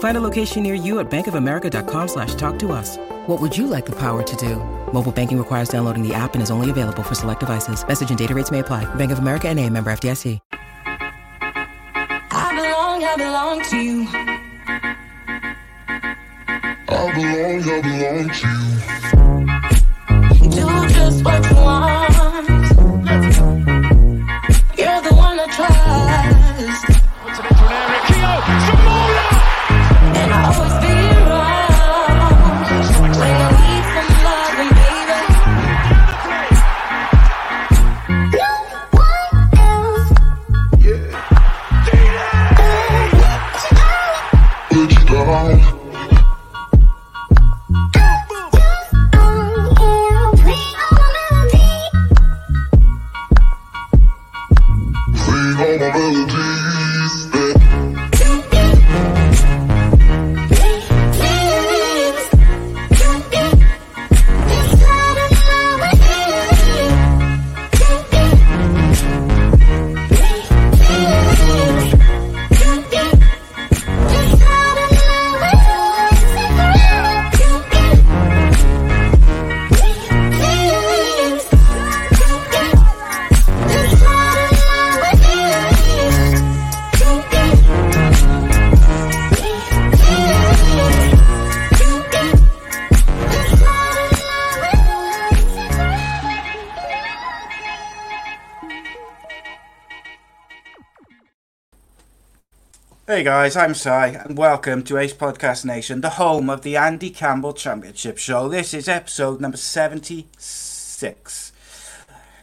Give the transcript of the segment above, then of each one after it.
Find a location near you at bankofamerica.com slash talk to us. What would you like the power to do? Mobile banking requires downloading the app and is only available for select devices. Message and data rates may apply. Bank of America and a member FDIC. I belong, I belong to you. I belong, I belong to you. Do just what you want. My melodies. Hey guys, I'm Si, and welcome to Ace Podcast Nation, the home of the Andy Campbell Championship Show. This is episode number 76.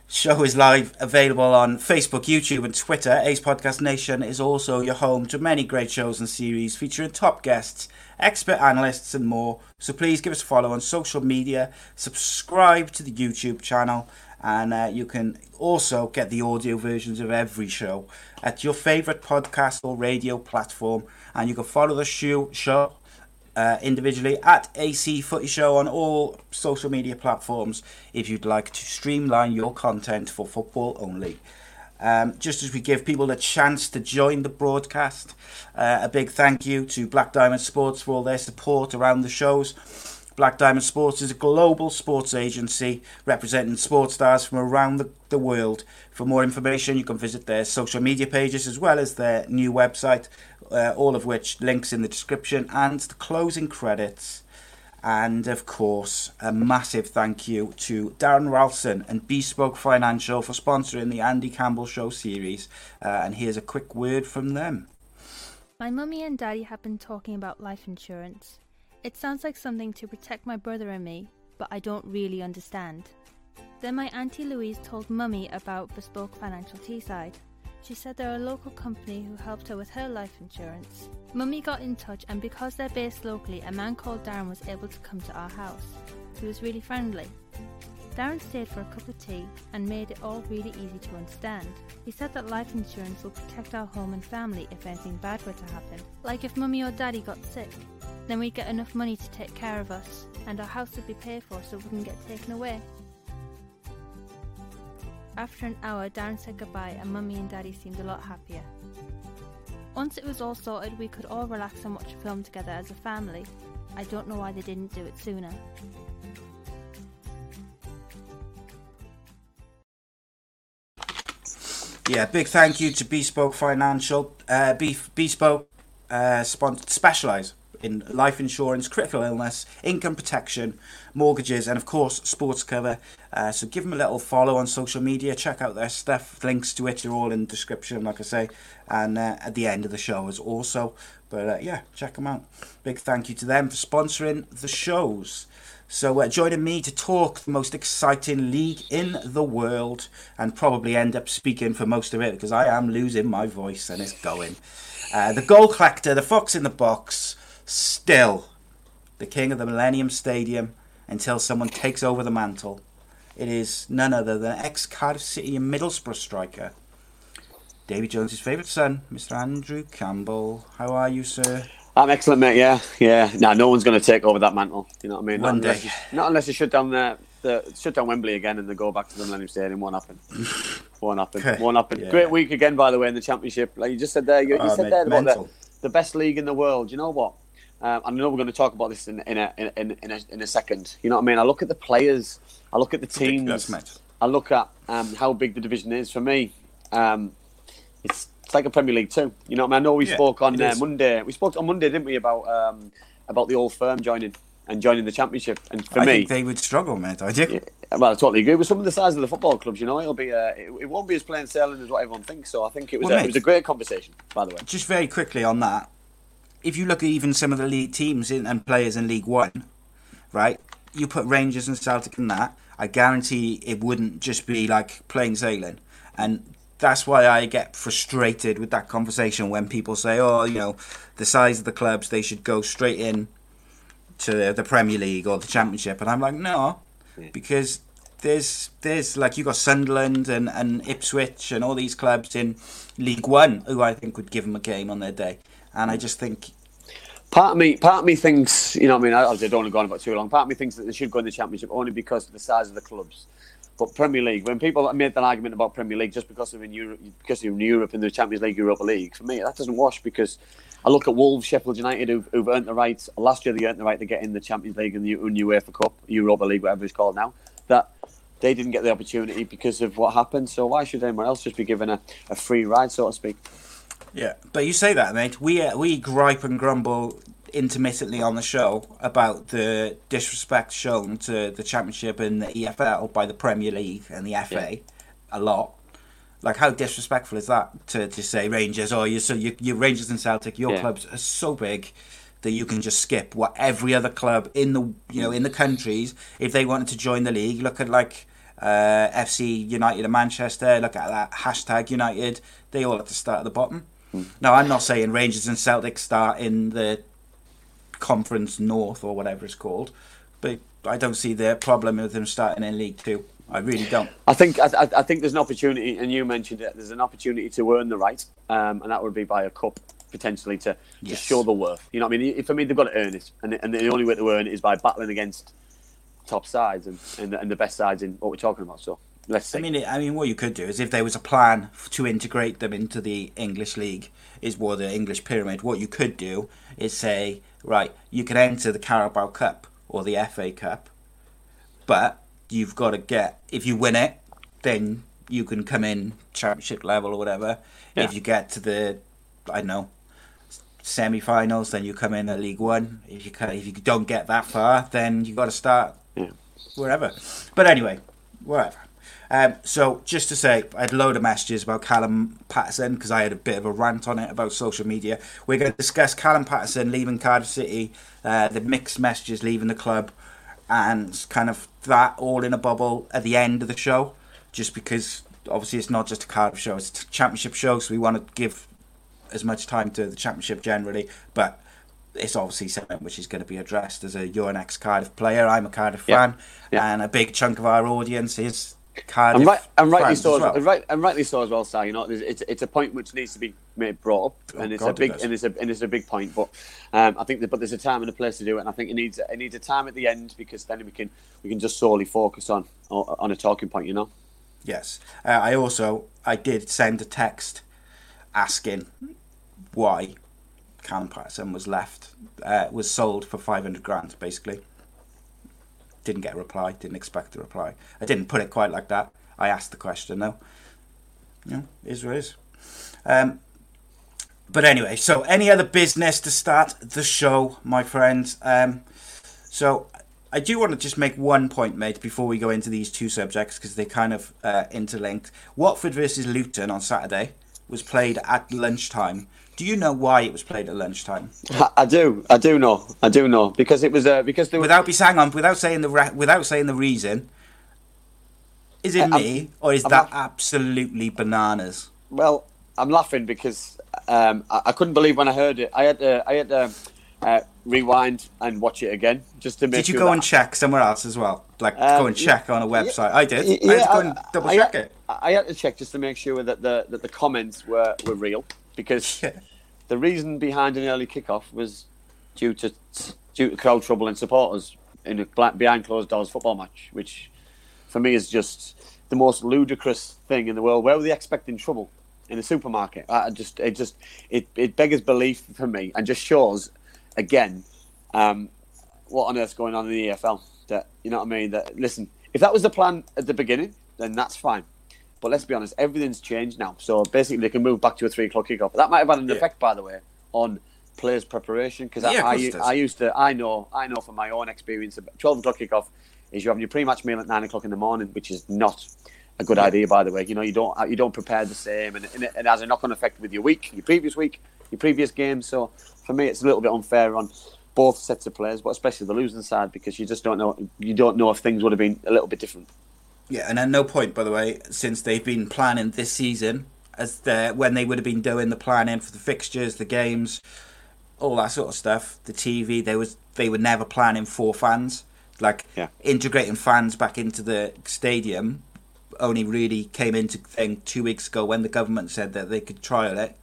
Show is live, available on Facebook, YouTube, and Twitter. Ace Podcast Nation is also your home to many great shows and series featuring top guests, expert analysts, and more. So please give us a follow on social media, subscribe to the YouTube channel, and uh, you can also get the audio versions of every show at your favorite podcast or radio platform. And you can follow the show, show uh, individually at AC Footy Show on all social media platforms if you'd like to streamline your content for football only. Um, just as we give people a chance to join the broadcast, uh, a big thank you to Black Diamond Sports for all their support around the shows. Black Diamond Sports is a global sports agency representing sports stars from around the, the world. For more information, you can visit their social media pages as well as their new website, uh, all of which links in the description and the closing credits. And of course, a massive thank you to Darren Ralston and Bespoke Financial for sponsoring the Andy Campbell Show series. Uh, and here's a quick word from them. My mummy and daddy have been talking about life insurance. It sounds like something to protect my brother and me, but I don't really understand. Then my auntie Louise told mummy about Bespoke Financial Teesside. She said they're a local company who helped her with her life insurance. Mummy got in touch, and because they're based locally, a man called Darren was able to come to our house. He was really friendly. Darren stayed for a cup of tea and made it all really easy to understand. He said that life insurance will protect our home and family if anything bad were to happen. Like if mummy or daddy got sick, then we'd get enough money to take care of us, and our house would be paid for so we wouldn't get taken away. After an hour, Darren said goodbye, and mummy and daddy seemed a lot happier. Once it was all sorted, we could all relax and watch a film together as a family. I don't know why they didn't do it sooner. Yeah, big thank you to Bespoke Financial. Uh, Bespoke uh, specialise in life insurance, critical illness, income protection, mortgages, and of course, sports cover. Uh, so give them a little follow on social media. Check out their stuff. Links to it are all in the description, like I say, and uh, at the end of the show as also. But uh, yeah, check them out. Big thank you to them for sponsoring the shows. So uh, joining me to talk the most exciting league in the world and probably end up speaking for most of it because I am losing my voice and it's going. Uh, the goal collector, the fox in the box, still the king of the Millennium Stadium until someone takes over the mantle. It is none other than ex Cardiff City and Middlesbrough striker, Davy Jones's favourite son, Mr. Andrew Campbell. How are you, sir? I'm excellent, mate. Yeah, yeah. No, no one's going to take over that mantle. You know what I mean? Not One unless day. you- not unless you shut down the, the shut down Wembley again and they go back to the Millennium Stadium. Won't happen. Won't happen. Okay. Won't happen. Yeah. Great week again, by the way, in the Championship. Like you just said there, you, you Oh, said mate, there about the, the best league in the world. You know what? Um, I know we're going to talk about this in in a, in, in, in, a, in a second. You know what I mean? I look at the players. I look at the teams. I look at um, how big the division is. For me, um, it's it's like a Premier League too. You know, what I, mean? I know we Yeah, spoke on uh. Monday. We spoke on Monday, didn't we, about um, about the old firm joining and joining the Championship. And for I me, think they would struggle, mate. I do. yeah, well, I totally agree with some of the size of the football clubs. You know, it'll be uh, it, it won't be as plain sailing as what everyone thinks. So I think it was Well, a, mate. it was a great conversation, by the way. Just very quickly on that, if you look at even some of the league teams in, and players in League One, right? You put Rangers and Celtic in that, I guarantee it wouldn't just be like plain sailing. And that's why I get frustrated with that conversation when people say, "Oh, you know, the size of the clubs, they should go straight in to the Premier League or the Championship." And I'm like, no, because there's there's like you got Sunderland and, and Ipswich and all these clubs in League One who I think would give them a game on their day, and I mm. just think Part of me, part of me thinks, you know, what I mean, I, I don't want to go on about too long. Part of me thinks that they should go in the Championship only because of the size of the clubs. But Premier League, when people made that argument about Premier League just because they're in Europe, because they're in Europe in the Champions League, Europa League, for me that doesn't wash because I look at Wolves, Sheffield United, who've, who've earned the right. Last year they earned the right to get in the Champions League and the UEFA Cup, Europa League, whatever it's called now. That they didn't get the opportunity because of what happened. So why should anyone else just be given a, a free ride, so to speak? Yeah, but you say that, mate. We uh, we gripe and grumble intermittently on the show about the disrespect shown to the Championship and the EFL by the Premier League and the FA Yeah. a lot. Like, how disrespectful is that to, to say Rangers? or you so you, you Rangers and Celtic, your Yeah. clubs are so big that you can just skip what every other club in the you know in the countries if they wanted to join the league. Look at like uh, FC United of Manchester. Look at that hashtag United. They all have to start at the bottom. Now, I'm not saying Rangers and Celtic start in the Conference North or whatever it's called, but I don't see the problem with them starting in League Two. I really don't. I think I, I- think there's an opportunity, and you mentioned it. There's an opportunity to earn the right, um, and that would be by a cup potentially to, to Yes. show the worth. You know, what I mean, for me, they've got to earn it, and, and the only way to earn it is by battling against top sides and, and, the, and the best sides in what we're talking about. So let's see. I mean, I mean, what you could do is if there was a plan to integrate them into the English league, is what the English pyramid. What you could do is say, right, you can enter the Carabao Cup or the FA Cup, but you've got to get if you win it, then you can come in Championship level or whatever. Yeah. If you get to the, I don't know, semi-finals, then you come in at League One. If you ca- if you don't get that far, then you got to start Yeah. wherever. But anyway, whatever. Um, so just to say, I had a load of messages about Callum Paterson because I had a bit of a rant on it about social media. We're going to discuss Callum Paterson leaving Cardiff City, uh, the mixed messages leaving the club, and kind of that all in a bubble at the end of the show. Just because obviously it's not just a Cardiff show; it's a championship show, so we want to give as much time to the championship generally, but it's obviously something which is going to be addressed as a you're an ex Cardiff player. I'm a Cardiff Yeah. fan, Yeah. and a big chunk of our audience is Cardiff. and right, and rightly fans so, as well. and right, and rightly so as well, Sal. You know, it's it's a point which needs to be made brought up, Oh, and it's God, a big does. and it's a and it's a big point. But um, I think that, but there's a time and a place to do it, and I think it needs it needs a time at the end because then we can we can just solely focus on on a talking point. You know. Yes, uh, I also I did send a text asking why Callum Paterson was left uh, was sold for five hundred grand basically. Didn't get a reply. Didn't expect a reply. I didn't put it quite like that. I asked the question though. You know, is what is. Um, But anyway, so any other business to start the show, my friends? Um, so I do want to just make one point, mate, before we go into these two subjects because they kind of uh, interlinked. Watford versus Luton on Saturday was played at lunchtime. Do you know why it was played at lunchtime? I, I do, I do know, I do know because it was uh, because there was Without be hang on, without saying the re- without saying the reason. Is it Uh, I'm- me or is I'm that not- absolutely bananas? Well, I'm laughing because um, I, I couldn't believe when I heard it. I had to, I had to uh, rewind and watch it again just to make Did you sure go and check somewhere else as well? Like Um, go and check on a website? I did. Y- I had to go and double check it. I had to check just to make sure that the that the comments were, were real because Yeah. the reason behind an early kickoff was due to due to crowd trouble and supporters in a black, behind closed doors football match, which for me is just the most ludicrous thing in the world. Where were they expecting trouble in the supermarket? I just it just it, it beggars belief for me and just shows again um, what on earth's going on in the EFL. That you know what I mean? That listen, if that was the plan at the beginning, then that's fine. But let's be honest, everything's changed now. So basically, they can move back to a three o'clock kickoff. That might have had an Yeah. effect, by the way, on players' preparation because Yeah, I, I, course it u- does. I used to, I know, I know from my own experience, about twelve o'clock kickoff is you're having your pre-match meal at nine o'clock in the morning, which is not a good idea, by the way. You know, you don't you don't prepare the same, and, and it, it has a knock-on effect with your week, your previous week, your previous game. So for me, it's a little bit unfair on both sets of players, but especially the losing side because you just don't know you don't know if things would have been a little bit different. Yeah, and at no point, by the way, since they've been planning this season, as the when they would have been doing the planning for the fixtures, the games, all that sort of stuff, the TV, they was they were never planning for fans. Like Yeah. integrating fans back into the stadium only really came into thing two weeks ago when the government said that they could trial it.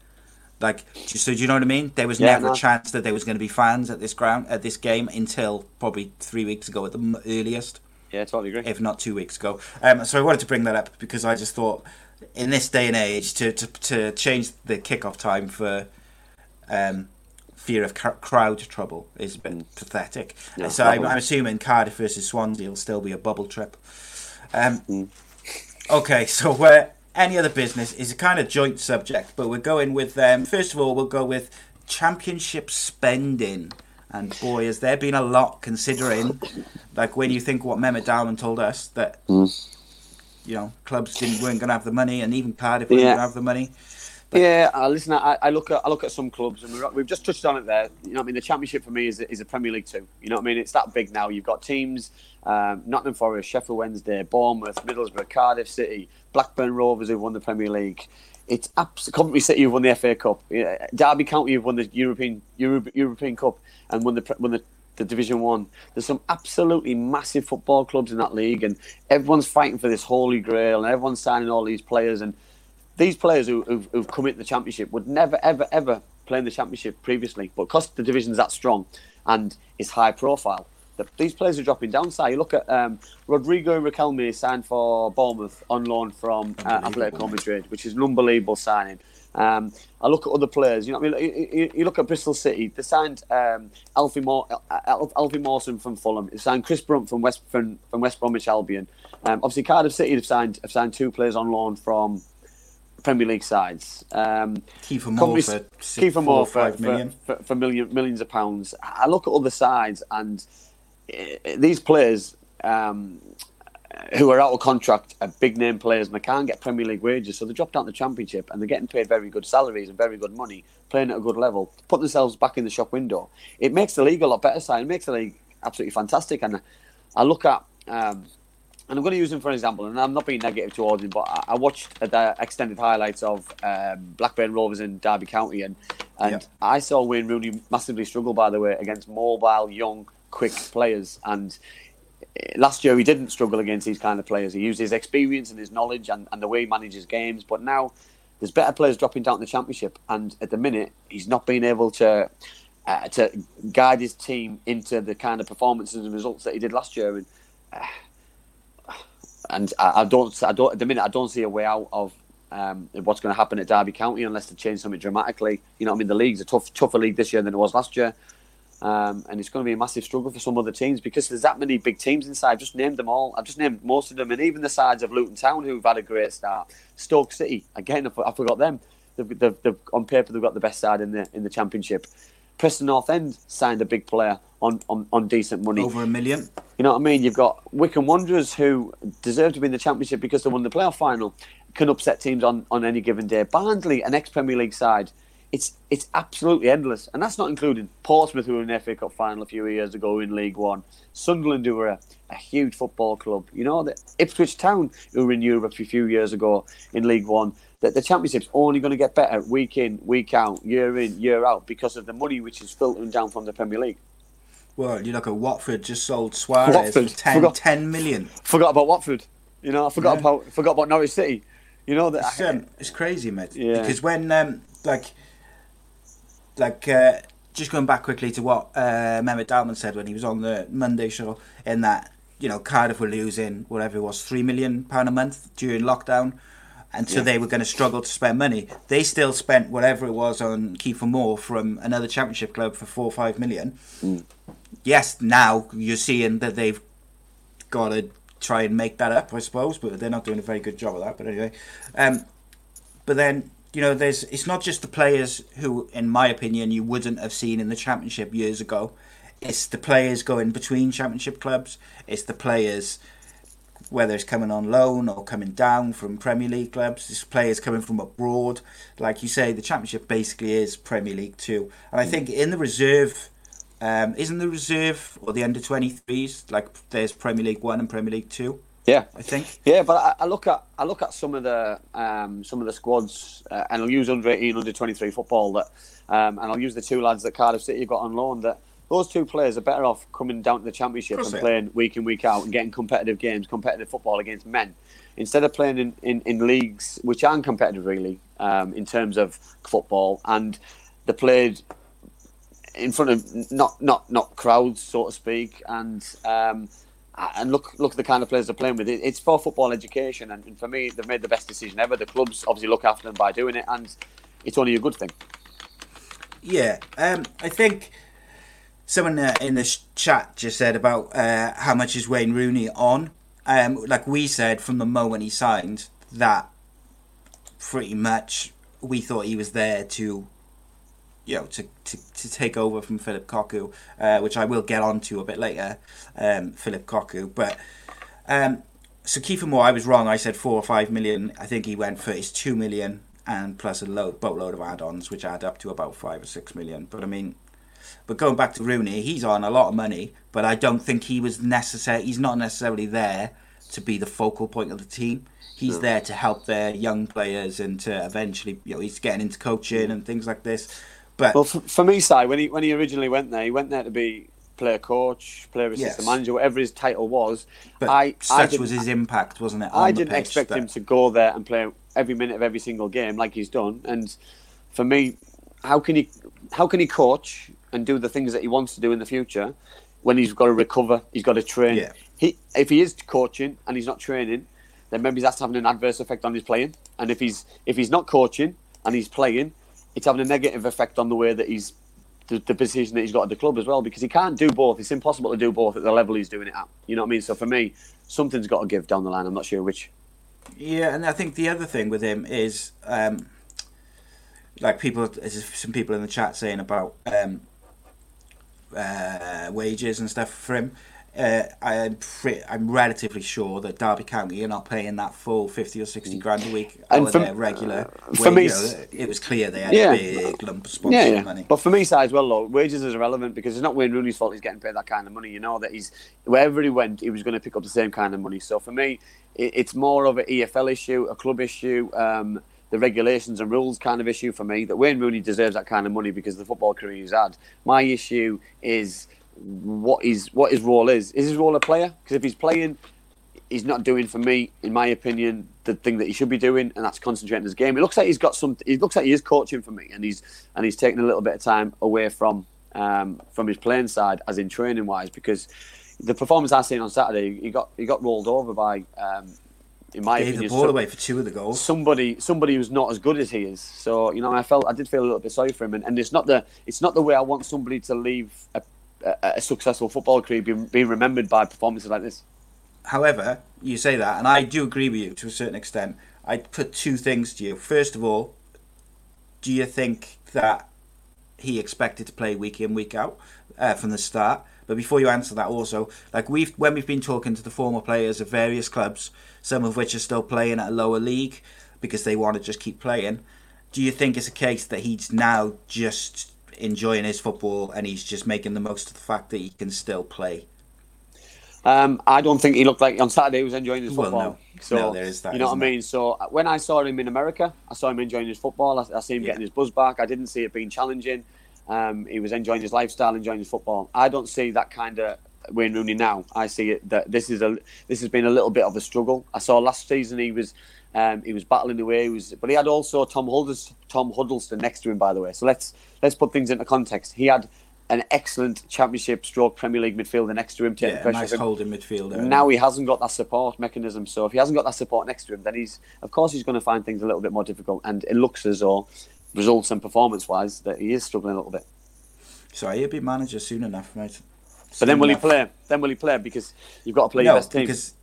Like, so do you know what I mean? There was Yeah, never no. a chance that there was going to be fans at this ground at this game until probably three weeks ago at the earliest Yeah, totally agree. if not two weeks ago. Um, so I wanted to bring that up because I just thought, in this day and age, to to, to change the kickoff time for um, fear of cr- crowd trouble is a bit pathetic. No, so I'm. I'm assuming Cardiff versus Swansea will still be a bubble trip. Um, Okay, so uh, any other business is a kind of joint subject, but we're going with um, first of all we'll go with championship spending. And boy, has there been a lot considering, like when you think what Mehmet Dalman told us that you know clubs didn't weren't going to have the money, and even Cardiff weren't Yeah. going to have the money. Yeah, uh, listen, I, I look at I look at some clubs, and we're, we've just touched on it there. You know, what I mean, the Championship for me is is a Premier League too. You know, what I mean, it's that big now. You've got teams, um, Nottingham Forest, Sheffield Wednesday, Bournemouth, Middlesbrough, Cardiff City, Blackburn Rovers who've won the Premier League. It's abs- Coventry City who've won the FA Cup. Derby County who've won the European Euro- European Cup and won the won the, the Division One. There's some absolutely massive football clubs in that league, and everyone's fighting for this holy grail, and everyone's signing all these players and these players who, who've, who've come into the championship would never, ever, ever play in the championship previously. But because the division's that strong and it's high profile, the, these players are dropping down. So you look at um, Rodrigo Riquelme signed for Bournemouth on loan from uh, Atletico Madrid, which is an unbelievable signing. Um, I look at other players. You know, I mean, you, you, you look at Bristol City. They signed um, Alfie, Moore, Alfie Mawson from Fulham. They signed Chris Brunt from West from, from West Bromwich Albion. Um, obviously, Cardiff City have signed have signed two players on loan from Premier League sides. Um, Kieffer Moore for Kieffer Moore for, for, million. for, for million, millions of pounds. I look at other sides and uh, these players um, who are out of contract are big name players and they can't get Premier League wages, so they dropped out of the Championship and they're getting paid very good salaries and very good money, playing at a good level, put themselves back in the shop window. It makes the league a lot better, side. It makes the league absolutely fantastic. And I look at. Um, and I'm going to use him for an example, and I'm not being negative towards him, but I, watched the extended highlights of um, Blackburn Rovers and Derby County, and and Yeah. I saw Wayne Rooney massively struggle, by the way, against mobile, young, quick players. And eh, last year he didn't struggle against these kind of players. He used his experience and his knowledge and, and the way he manages games. But now there's better players dropping down the championship, and at the minute he's not being able to. Uh, to guide his team into the kind of performances and results that he did last year, and and I, I don't, I don't, at the minute, I don't see a way out of um, what's going to happen at Derby County unless they change something dramatically. You know, I mean, the league's a tough, tougher league this year than it was last year, um, and it's going to be a massive struggle for some other teams because there's that many big teams inside. I've just named them all. I've just named most of them, and even the sides of Luton Town who've had a great start. Stoke City, again, I, forgot them. They've, they've, they've, on paper, they've got the best side in the in the championship. Preston North End signed a big player on, on, on decent money. Over a million. You know what I mean? You've got Wycombe Wanderers who deserve to be in the championship because they won the playoff final, can upset teams on, on any given day. Barnsley, an ex Premier League side, it's it's absolutely endless, and that's not including Portsmouth, who were in the FA Cup final a few years ago in League One, Sunderland, who were a, a huge football club. You know, the Ipswich Town, who were in Europe a few years ago in League One. That the championship's only going to get better week in, week out, year in, year out because of the money which is filtering down from the Premier League. Well, you look at Watford just sold Suarez Watford, for 10, forgot- 10 million. Forgot about Watford. You know, I forgot Yeah. about forgot about Norwich City. You know that. It's, um, it's crazy, mate. Yeah. Because when, um, like, like uh, just going back quickly to what uh, Mehmet Dalman said when he was on the Monday show, in that you know Cardiff were losing whatever it was three million pound a month during lockdown, and so Yeah. they were going to struggle to spend money. They still spent whatever it was on Kieffer Moore from another Championship club for four or five million. Yes, now you're seeing that they've got to try and make that up, I suppose, but they're not doing a very good job of that. But anyway, um, but then you know, there's it's not just the players who, in my opinion, you wouldn't have seen in the championship years ago. It's the players going between championship clubs. It's the players, whether it's coming on loan or coming down from Premier League clubs. It's players coming from abroad. Like you say, the championship basically is Premier League two. And I think in the reserve, um, isn't the reserve or the under twenty threes like there's Premier League one and Premier League two? Yeah, I think. Yeah, but I, I look at I look at some of the um, some of the squads, uh, and I'll use under eighteen, under twenty three football that, um, and I'll use the two lads that Cardiff City have got on loan. That those two players are better off coming down to the championship and playing week in week out and getting competitive games, competitive football against men, instead of playing in, in, in leagues which aren't competitive really um, in terms of football, and they played in front of not not not crowds, so to speak, and um, and look look at the kind of players they're playing with. It's for football education, and, and for me, they've made the best decision ever. The clubs obviously look after them by doing it, and it's only a good thing. Yeah, um, I think someone uh, in the chat just said about uh, how much is Wayne Rooney on. Um, like we said from the moment he signed, that pretty much we thought he was there to, you know, to, to, to take over from Phillip Cocu, uh, which I will get on to a bit later, um, Phillip Cocu. But um, so Kieffer Moore, I was wrong. I said four or five million. I think he went for his two million and plus a load, boatload of add-ons, which add up to about five or six million. But I mean, but going back to Rooney, he's on a lot of money, but I don't think he was necessary. He's not necessarily there to be the focal point of the team. He's there to help their young players and to eventually, you know, he's getting into coaching and things like this. But Well, for, for me, Si, when he when he originally went there, he went there to be player coach, player assistant Yes. manager, whatever his title was. but I, I such didn't- was his impact, wasn't it? I didn't expect that- him to go there and play every minute of every single game like he's done. And for me, how can he how can he coach and do the things that he wants to do in the future when he's got to recover, he's got to train. Yeah. He if he is coaching and he's not training, then maybe that's having an adverse effect on his playing. And if he's if he's not coaching and he's playing, it's having a negative effect on the way that he's the, the position that he's got at the club as well because he can't do both. It's impossible to do both at the level he's doing it at. You know what I mean? So for me, something's got to give down the line. I'm not sure which. Yeah, and I think the other thing with him is, um, like people, there's some people in the chat saying about um, uh, wages and stuff for him. Uh, I'm pre- I'm relatively sure that Derby County are not paying that full fifty or sixty grand a week And for- their regular. for wage, me, you know, it was clear they had Yeah. a big lump of sponsorship Yeah, yeah. money. But for me, side as well, though, wages is irrelevant because it's not Wayne Rooney's fault he's getting paid that kind of money. You know that he's wherever he went, he was going to pick up the same kind of money. So for me, it, it's more of an EFL issue, a club issue, um, the regulations and rules kind of issue for me. That Wayne Rooney deserves that kind of money because of the football career he's had. My issue is what his what his role is. Is his role a player? Because if he's playing, he's not doing for me, in my opinion, the thing that he should be doing, and that's concentrating his game. It looks like he's got some. It looks like he is coaching for me, and he's and he's taking a little bit of time away from um, from his playing side, as in training wise, because the performance I seen on Saturday, he got he got rolled over by, um, in my Gave the opinion, ball some- away for two of the goals. somebody somebody who's not as good as he is. So you know, I felt I did feel a little bit sorry for him, and, and it's not the it's not the way I want somebody to leave a, a, successful football career being, being remembered by performances like this. However, you say that, and I do agree with you to a certain extent. I'd put two things to you. First of all, do you think that he expected to play week in week out uh, from the start? But before you answer that, also like we've when we've been talking to the former players of various clubs, some of which are still playing at a lower league because they want to just keep playing. Do you think it's a case that he's now just enjoying his football and he's just making the most of the fact that he can still play? Um, I don't think he looked like on Saturday he was enjoying his Well, football. no. So No, there is that, You know what I mean? So uh, when I saw him in America, I saw him enjoying his football. I, I see him Yeah. getting his buzz back. I didn't see it being challenging. Um, he was enjoying his lifestyle, enjoying his football. I don't see that kind of Wayne Rooney now. I see it that this is a this has been a little bit of a struggle. I saw last season he was um, he was battling away. He was, but he had also Tom Huddlestone, Tom Huddlestone next to him, by the way. So let's let's put things into context. He had an excellent Championship stroke Premier League midfielder next to him, taking Yeah, pressure nice holding midfielder. Now he hasn't got that support mechanism. So if he hasn't got that support next to him, then he's of course he's going to find things a little bit more difficult. And it looks as though results and performance wise that he is struggling a little bit. So he'll be manager soon enough, mate. But then Soon will he play? Then will he play? Because you've got to play your best team. because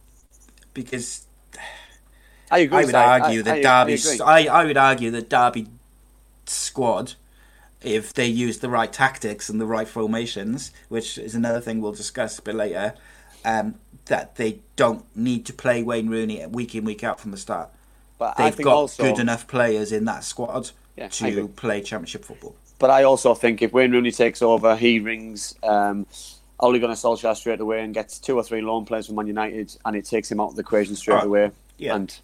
because I agree. I would argue I- that I Derby's. I, I would argue that Derby squad, if they use the right tactics and the right formations, which is another thing we'll discuss a bit later, um, that they don't need to play Wayne Rooney week in week out from the start. But They've think got also, good enough players in that squad Yeah, to play Championship football. But I also think if Wayne Rooney takes over, he rings um, Ole Gunnar Solskjaer straight away and gets two or three loan players from Man United, and it takes him out of the equation straight Oh, away. yeah. And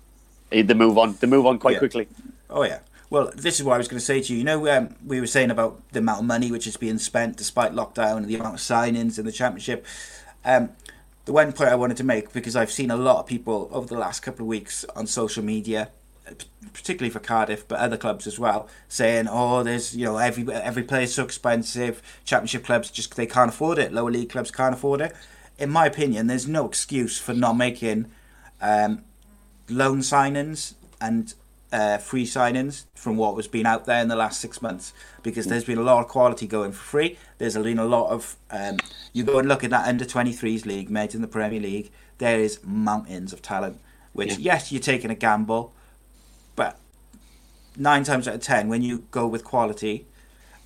they move on. They move on quite Yeah. quickly. Oh yeah. Well, this is what I was going to say to you. You know, um, we were saying about the amount of money which is being spent despite lockdown and the amount of signings in the championship. Um, the one point I wanted to make because I've seen a lot of people over the last couple of weeks on social media, uh, particularly for Cardiff, but other clubs as well, saying, "Oh, there's you know every every player's so expensive. Championship clubs just they can't afford it. Lower league clubs can't afford it." In my opinion, there's no excuse for not making um, loan signings and uh, free signings from what was being out there in the last six months because there's been a lot of quality going for free. There's been a lot of um, you go and look at that under 23s league, mate, in the Premier League. There is mountains of talent. Which yes, you're taking a gamble, but nine times out of ten, when you go with quality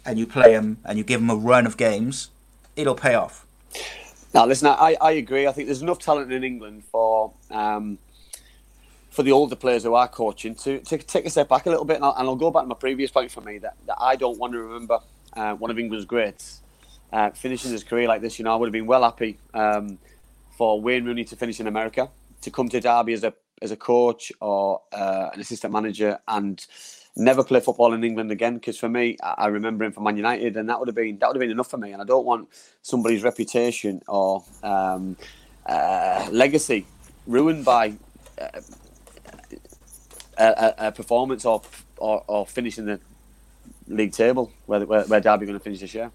and you play them and you give them a run of games, it'll pay off. Now, listen, I, I agree. I think there's enough talent in England for um, for the older players who are coaching to, to take a step back a little bit. And I'll, and I'll go back to my previous point for me that, that I don't want to remember uh, one of England's greats uh, finishing his career like this. You know, I would have been well happy um, for Wayne Rooney to finish in America, to come to Derby as a as a coach or uh, an assistant manager, and never play football in England again. Because for me, I I remember him for Man United, and that would have been that would have been enough for me. And I don't want somebody's reputation or um, uh, legacy ruined by uh, a, a, performance or, or or finishing the league table where where, where Derby are going to finish this year.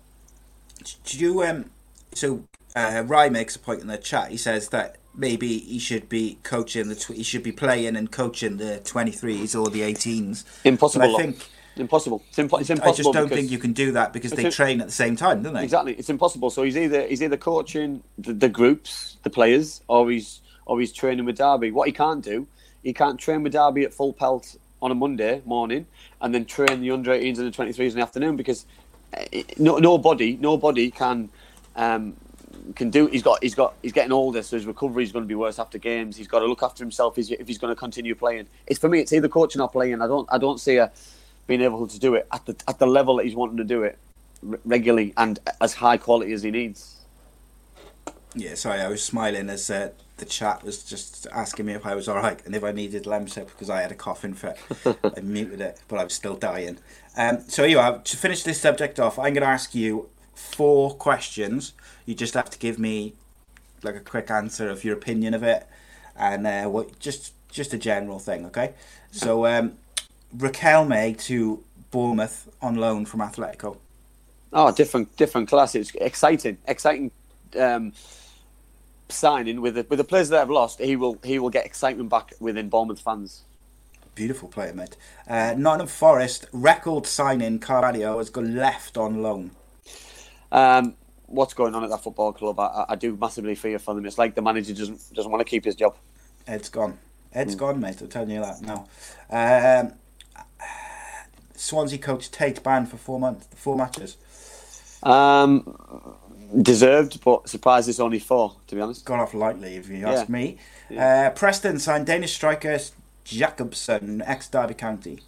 Did you um? So uh, Rye makes a point in the chat. He says that maybe he should be coaching the tw- he should be playing and coaching the 23s or the 18s. Impossible. But I think impossible. It's, impo- it's I just don't think you can do that because they train at the same time, don't they? Exactly, it's impossible. So he's either he's either coaching the, the groups, the players, or he's or he's training with Derby. What he can't do, he can't train with Derby at full pelt on a Monday morning and then train the under 18s and the 23s in the afternoon because uh, no, nobody nobody can um, can do. He's got he's got he's getting older, so his recovery is going to be worse after games. He's got to look after himself if he's going to continue playing. It's for me, it's either coaching or playing. I don't I don't see a being able to do it at the at the level that he's wanting to do it regularly and as high quality as he needs. Yeah, sorry, I was smiling as uh, the chat was just asking me if I was all right and if I needed Lemsip because I had a coughing fit. I muted it, but I was still dying. Um, so you are to finish this subject off. I'm going to ask you four questions. You just have to give me like a quick answer of your opinion of it, and uh, what just just a general thing. Okay. So um, Riquelme to Bournemouth on loan from Atletico. Oh, different different class. It's exciting, exciting um, signing with the with the players that have lost. He will he will get excitement back within Bournemouth fans. Beautiful player, mate. Uh, Nottingham Forest record signing Carvalho has gone left on loan. Um, what's going on at that football club? I, I do massively fear for them. It's like the manager doesn't doesn't want to keep his job. Ed's gone. Ed's gone, mate. I'm telling you that now. Um, Swansea coach Tate banned for four months, four matches. Um, deserved, but surprised it's only four. To be honest. Got off lightly, if you ask Yeah. me. Uh, Preston signed Danish striker Jakobsen, ex Derby County.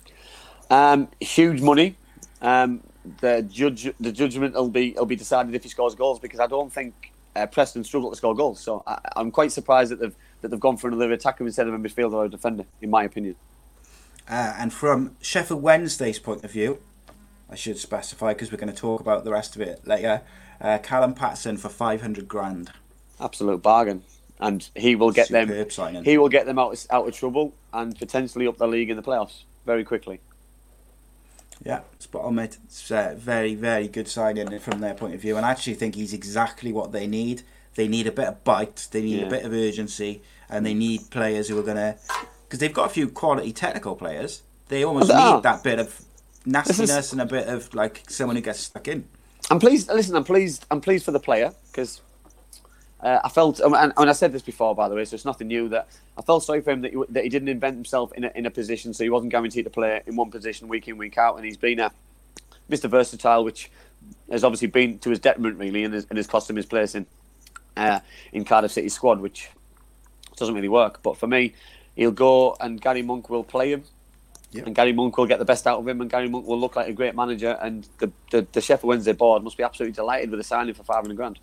Um, huge money. Um, the judge, the judgment will be will be decided if he scores goals because I don't think uh, Preston struggle to score goals. So I, I'm quite surprised that they've that they've gone for another attacker instead of a midfielder or a defender, in my opinion. Uh, and from Sheffield Wednesday's point of view, I should specify because we're going to talk about the rest of it later. Uh, Callum Paterson for 500 grand. Absolute bargain, and he will get them. Signing. He will get them out out of trouble and potentially up the league in the playoffs very quickly. Yeah, spot on, mate. It's a very, very good signing from their point of view. And I actually think he's exactly what they need. They need a bit of bite, they need Yeah. a bit of urgency, and they need players who are going to. Because they've got a few quality technical players. They almost Oh, need that bit of nastiness and a bit of like someone who gets stuck in. I'm pleased. Listen, I'm pleased. I'm pleased for the player because uh, I felt, and, and I said this before, by the way, so it's nothing new. That I felt sorry for him that he, that he didn't invent himself in a, in a position, so he wasn't guaranteed to play in one position week in week out, and he's been a Mr. Versatile, which has obviously been to his detriment really, and has, and has cost him his place in uh, in Cardiff City squad, which doesn't really work. But for me, he'll go, and Gary Monk will play him. Yep. And Gary Monk will get the best out of him, and Gary Monk will look like a great manager. And the, the, the Sheffield Wednesday board must be absolutely delighted with the signing for 500 grand.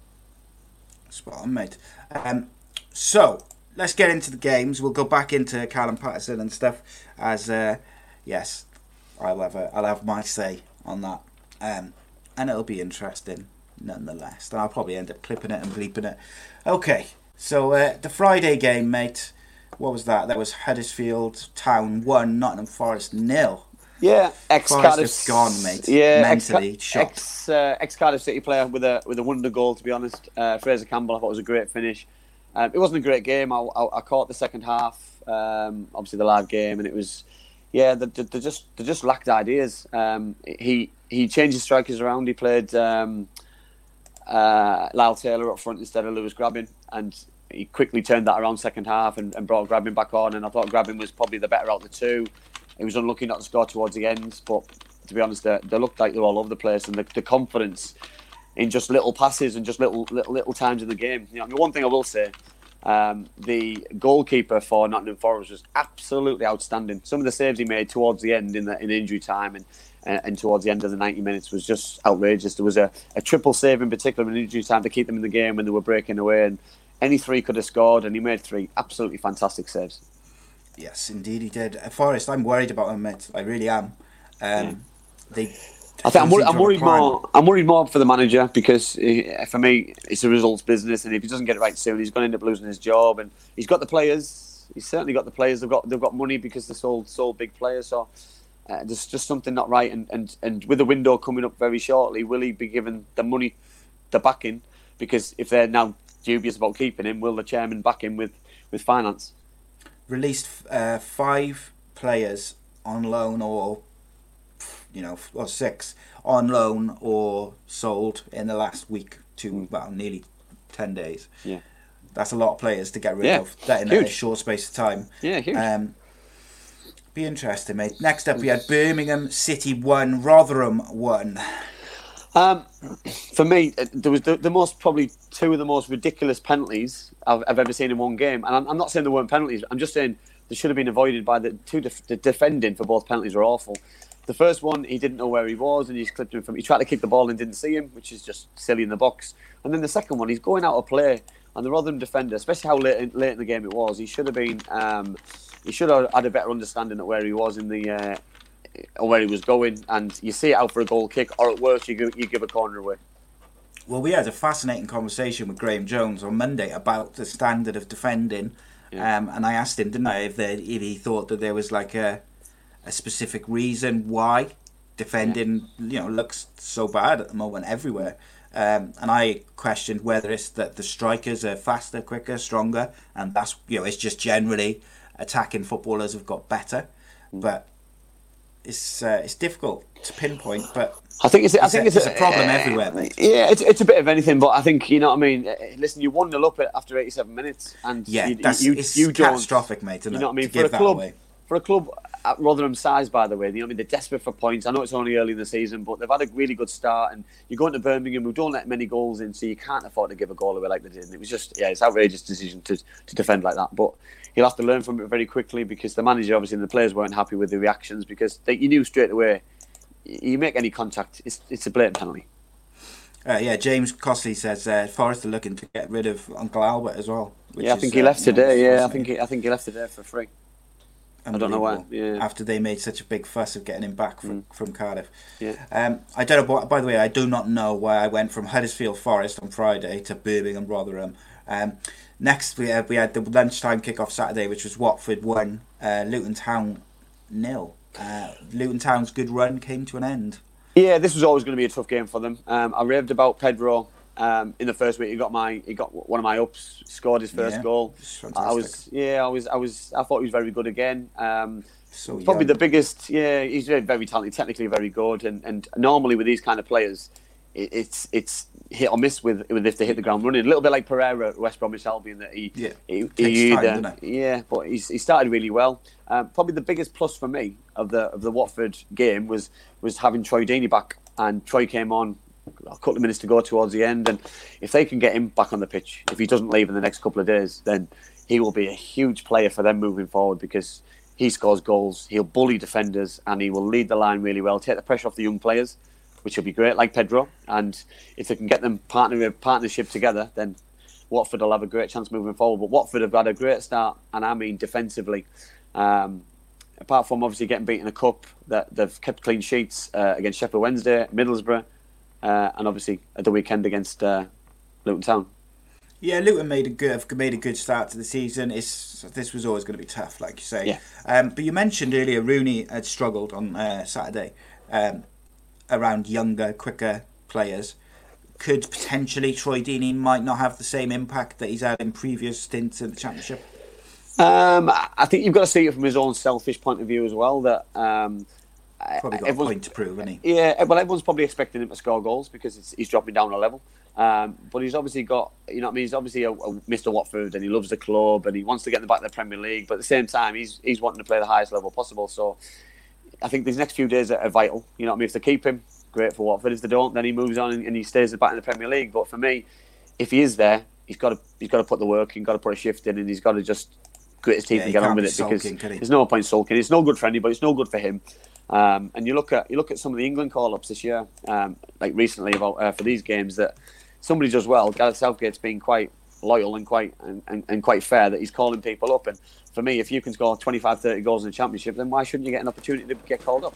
Spot on, mate. Um, so let's get into the games. We'll go back into Callum Paterson and stuff. As uh, yes, I'll have a, I'll have my say on that, um, and it'll be interesting nonetheless. And I'll probably end up clipping it and bleeping it. Okay, so uh, the Friday game, mate. What was that? That was Huddersfield Town one, Nottingham Forest nil. Yeah, ex Cardiff gone, mate. Yeah, Mentally ex, shot. ex, uh, ex Cardiff City player with a with a wonder goal. To be honest, uh, Fraizer Campbell, I thought it was a great finish. Um, it wasn't a great game. I, I, I caught the second half. Um, obviously, the lad game, and it was yeah. They, they, they just they just lacked ideas. Um, he he changed his strikers around. He played um, uh, Lyle Taylor up front instead of Lewis Grabban, and he quickly turned that around second half and, and brought Grabban back on. And I thought Grabban was probably the better out of the two. He was unlucky not to score towards the end, but to be honest, they, they looked like they're all over the place, and the, the confidence in just little passes and just little little, little times in the game. You know, I mean, one thing I will say. Um, the goalkeeper for Nottingham Forest was absolutely outstanding. Some of the saves he made towards the end in the in injury time and and, and towards the end of the 90 minutes was just outrageous. There was a, a triple save in particular in injury time to keep them in the game when they were breaking away, and any three could have scored, and he made three absolutely fantastic saves. Yes, indeed he did. Uh, Forest, I'm worried about them, mate. I really am. Um, They. I think I'm, worried, I'm to have a worried more. I'm worried more for the manager because uh, for me, it's a results business, and if he doesn't get it right soon, he's going to end up losing his job. And he's got the players. He's certainly got the players. They've got they've got money because they sold sold big players. So uh, there's just something not right. And, and and with the window coming up very shortly, will he be given the money, the backing? Because if they're now dubious about keeping him, will the chairman back him with with finance? Released uh, five players on loan or, you know, or six on loan or sold in the last week to well, nearly ten days. Yeah. That's a lot of players to get rid Yeah, of that in a short space of time. Yeah, huge. Um, be interesting, mate. Next up, we had Birmingham City one, Rotherham one. Um, for me, uh, there was the, the most probably two of the most ridiculous penalties I've, I've ever seen in one game, and I'm, I'm not saying there weren't penalties. I'm just saying they should have been avoided by the two. Def- the defending for both penalties were awful. The first one, he didn't know where he was, and he just clipped him from. He tried to kick the ball and didn't see him, which is just silly in the box. And then the second one, he's going out of play, and the Rotherham defender, especially how late in, late in the game it was, he should have been. Um, he should have had a better understanding of where he was in the. Uh, or where he was going, and you see it out for a goal kick, or at worst, you give, you give a corner away. Well, we had a fascinating conversation with Graham Jones on Monday about the standard of defending, um, and I asked him, didn't I, if, there, if he thought that there was like a a specific reason why defending, you know, looks so bad at the moment everywhere. Um, and I questioned whether it's that the strikers are faster, quicker, stronger, and that's you know it's just generally attacking footballers have got better, but it's uh, it's difficult to pinpoint. But I think it's. I think a- it's, it's a problem everywhere, mate. Yeah, it's, it's a bit of anything, but I think you know what I mean. Uh, Listen, you one 0 up after eighty-seven minutes, and yeah, you, that's you, it's you catastrophic, mate. You know what I mean? For a club, away. for a club at Rotherham size, by the way, you know, what I mean, they're desperate for points. I know it's only early in the season, but they've had a really good start. And you're going to Birmingham, who don't let many goals in, so you can't afford to give a goal away like they did. And it was just, yeah, it's an outrageous decision to, to defend like that. But he'll have to learn from it very quickly because the manager, obviously, and the players weren't happy with the reactions because they, you knew straight away, you make any contact, it's, it's a blatant penalty. Uh, yeah, James Costley says uh, Forest are looking to get rid of Uncle Albert as well. which Yeah, I is, think he uh, left you know, today. Yeah, I think he, I think he left today for free. I don't know why, yeah. Mm. After they made such a big fuss of getting him back from, from Cardiff. Yeah. Um, I don't know. By, by the way, I do not know why I went from Huddersfield Forest on Friday to Birmingham Rotherham. Um, next, we had, we had the lunchtime kick-off Saturday, which was Watford one, uh, Luton Town nil. Uh, Luton Town's good run came to an end. Yeah, this was always going to be a tough game for them. Um, I raved about Pedro um, in the first week. He got my he got one of my ups, scored his first Yeah, goal. I was yeah, I was I was I thought he was very good again. Um, So probably young. the biggest. Yeah, he's very, very talented, technically very good, and, and normally with these kind of players, it, it's it's hit or miss with with if they hit the ground running. A little bit like Pereira at West Bromwich Albion that he Yeah. he, he time, yeah, but he's, he started really well. Um, probably the biggest plus for me of the of the Watford game was was having Troy Deeney back, and Troy came on a couple of minutes to go towards the end, and if they can get him back on the pitch, if he doesn't leave in the next couple of days, then he will be a huge player for them moving forward because he scores goals, he'll bully defenders, and he will lead the line really well, take the pressure off the young players, which will be great, like Pedro. And if they can get them partner partnership together, then Watford will have a great chance moving forward. But Watford have had a great start, and I mean defensively. Um, apart from obviously getting beaten in a cup, that they've kept clean sheets uh, against Sheffield Wednesday, Middlesbrough, uh, and obviously at the weekend against uh, Luton Town. Yeah, Luton made a good made a good start to the season. It's this was always going to be tough, like you say. Yeah. Um, but you mentioned earlier Rooney had struggled on uh, Saturday um, around younger, quicker players. Could potentially Troy Deeney might not have the same impact that he's had in previous stints in the championship. Um, I think you've got to see it from his own selfish point of view as well. That um, Probably got a point to prove, hasn't he? Yeah, well, everyone's probably expecting him to score goals because it's, he's dropping down a level. Um, but he's obviously got, you know, what I mean, he's obviously a, a Mr. Watford and he loves the club and he wants to get them back to the Premier League. But at the same time, he's he's wanting to play the highest level possible. So I think these next few days are, vital. You know, what I mean, if they keep him, great for Watford. If they don't, then he moves on and, and he stays at the back in the Premier League. But for me, if he is there, he's got to he's got to put the work. He's got to put a shift in, and he's got to just grit his teeth Yeah, and get on with it because sulking, he? there's no point sulking. It's no good for anybody. It's no good for him. Um, and you look at you look at some of the England call-ups this year, um, like recently about uh, for these games that somebody does well. Gareth Southgate's been quite loyal and quite and, and, and quite fair that he's calling people up. And for me, if you can score 25, 30 goals in the championship, then why shouldn't you get an opportunity to get called up?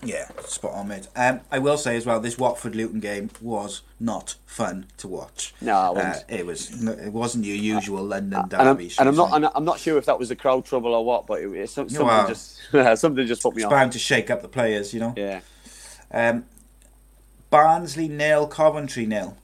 Yeah, spot on, mate. Um, I will say as well, this Watford Luton game was not fun to watch. No, it wasn't. Uh, it was. It wasn't your usual London derby. And I'm, and I'm not shall we say. and I'm not sure if that was the crowd trouble or what, but it, it's some- something just something just put me It's off. bound to shake up the players, you know. Yeah. Um, Barnsley nil, Coventry nil.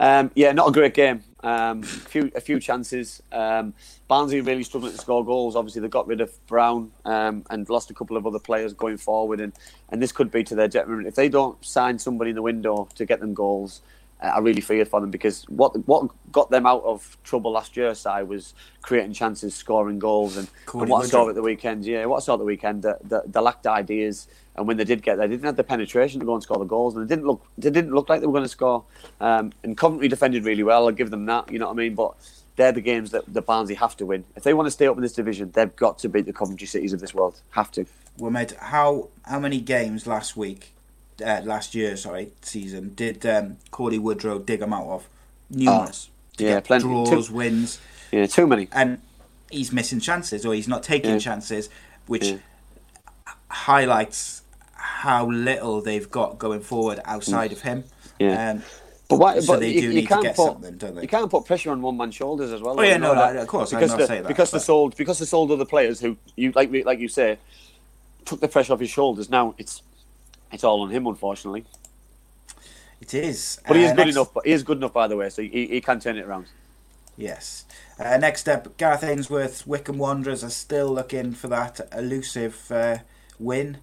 Um, yeah, not a great game. Um, a few a few chances. Um, Barnsley really struggling to score goals. Obviously, they got rid of Brown um, and lost a couple of other players going forward, and, and this could be to their detriment if they don't sign somebody in the window to get them goals. I really feared for them because what what got them out of trouble last year, side was creating chances, scoring goals, and, and what I saw at the weekend. Yeah, what I saw at the weekend, that the, they lacked ideas, and when they did get there, they didn't have the penetration to go and score the goals, and they didn't look they didn't look like they were going to score. Um, and Coventry defended really well. I'll give them that. You know what I mean? But they're the games that the Barnsley have to win if they want to stay up in this division. They've got to beat the Coventry cities of this world. Have to. Well, mate, how how many games last week, uh, last year, sorry, season did um, Cauley Woodrow dig them out of? Numerous. To Oh, yeah, plenty. Draws, Too- wins, Yeah, too many. and he's missing chances or he's not taking Yeah. chances, which Yeah. highlights how little they've got going forward outside of him. Mm. Yeah. Um, But why? So but they you, do you need to get put something, don't they? you can't put pressure on one man's shoulders as well. Oh, yeah, no, that- of course, I'm because not the, that, because but- sold because they sold other players who you like like you say took the pressure off his shoulders. Now it's it's all on him, unfortunately. it is. But he Uh, is good next- enough. But he is good enough, by the way, so he, he can turn it around. Yes. Uh, next up, Gareth Ainsworth, Wycombe Wanderers are still looking for that elusive uh, win.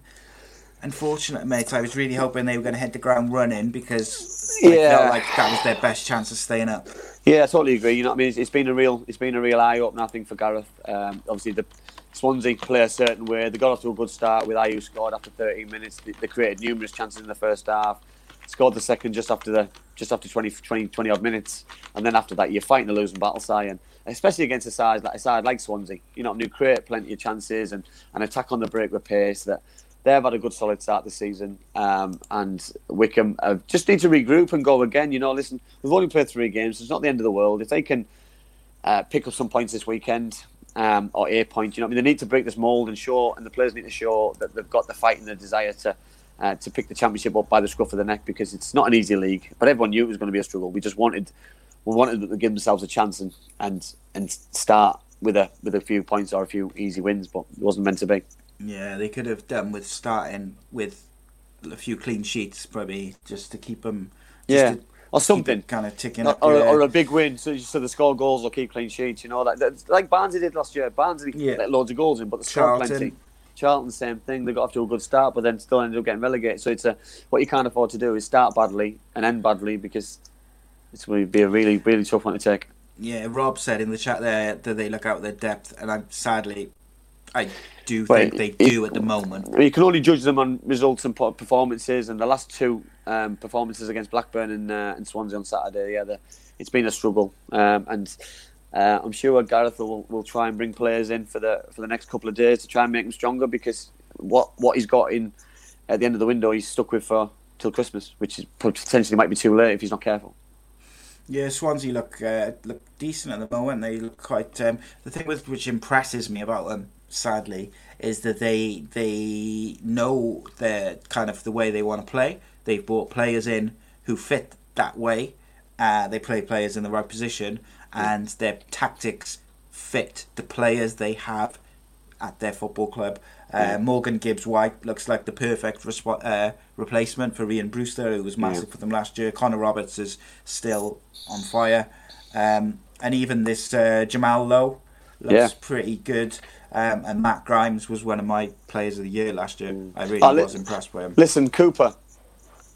Unfortunately, mate, I was really hoping they were going to hit the ground running because I Yeah. felt like that was their best chance of staying up. Yeah, I totally agree. You know, what I mean, it's, it's been a real, it's been a real eye opener, I think, for Gareth. Um, obviously, the Swansea play a certain way. They got off to a good start with Ayew scored after 13 minutes. They, they created numerous chances in the first half. Scored the second just after the just after 20, 20, 20 odd minutes, and then after that you're fighting a losing battle, Si, and especially against a side like a side like Swansea. You know, who create plenty of chances and, and attack on the break with pace. That they've had a good solid start this season, um, and Wycombe uh, just need to regroup and go again. You know, listen, we've only played three games. It's not the end of the world. If they can uh, pick up some points this weekend, um, or a point, you know, what I mean, they need to break this mould and show, and the players need to show that they've got the fight and the desire to. Uh, to pick the championship up by the scruff of the neck because it's not an easy league, but everyone knew it was going to be a struggle. We just wanted, we wanted them to give themselves a chance and and and start with a with a few points or a few easy wins, but it wasn't meant to be. Yeah, they could have done with starting with a few clean sheets, probably just to keep them. Yeah, or something. kind of ticking Or, up. or, or a big win, so, so they score goals or keep clean sheets. You know, like like Barnsley did last year. Barnsley Yeah. let loads of goals in, but they scored Charlton. plenty. Charlton, same thing. They got off to a good start, but then still ended up getting relegated. So it's a what you can't afford to do is start badly and end badly because it's going to be a really, really tough one to take. Yeah, Rob said in the chat there that they look out their depth, and I'm sadly, I do Well, think they it- do at the moment. You can only judge them on results and performances, and the last two um, performances against Blackburn and, uh, and Swansea on Saturday, yeah, the, it's been a struggle. Um, and uh, I'm sure Gareth will, will try and bring players in for the for the next couple of days to try and make them stronger because what what he's got in at the end of the window, he's stuck with for till Christmas, which is potentially might be too late if he's not careful. Yeah, Swansea look uh, look decent at the moment. They look quite. Um, the thing with which impresses me about them, sadly, is that they they know their kind of the way they want to play. They've brought players in who fit that way. Uh, they play players in the right position, and their tactics fit the players they have at their football club. Uh, Morgan Gibbs White looks like the perfect uh, replacement for Rhian Brewster, who was massive for them last year. Connor Roberts is still on fire. Um, and even this uh, Jamal Lowe looks Yeah. pretty good. Um, and Matt Grimes was one of my players of the year last year. Mm. I really Oh, li- was impressed with him. Listen, Cooper.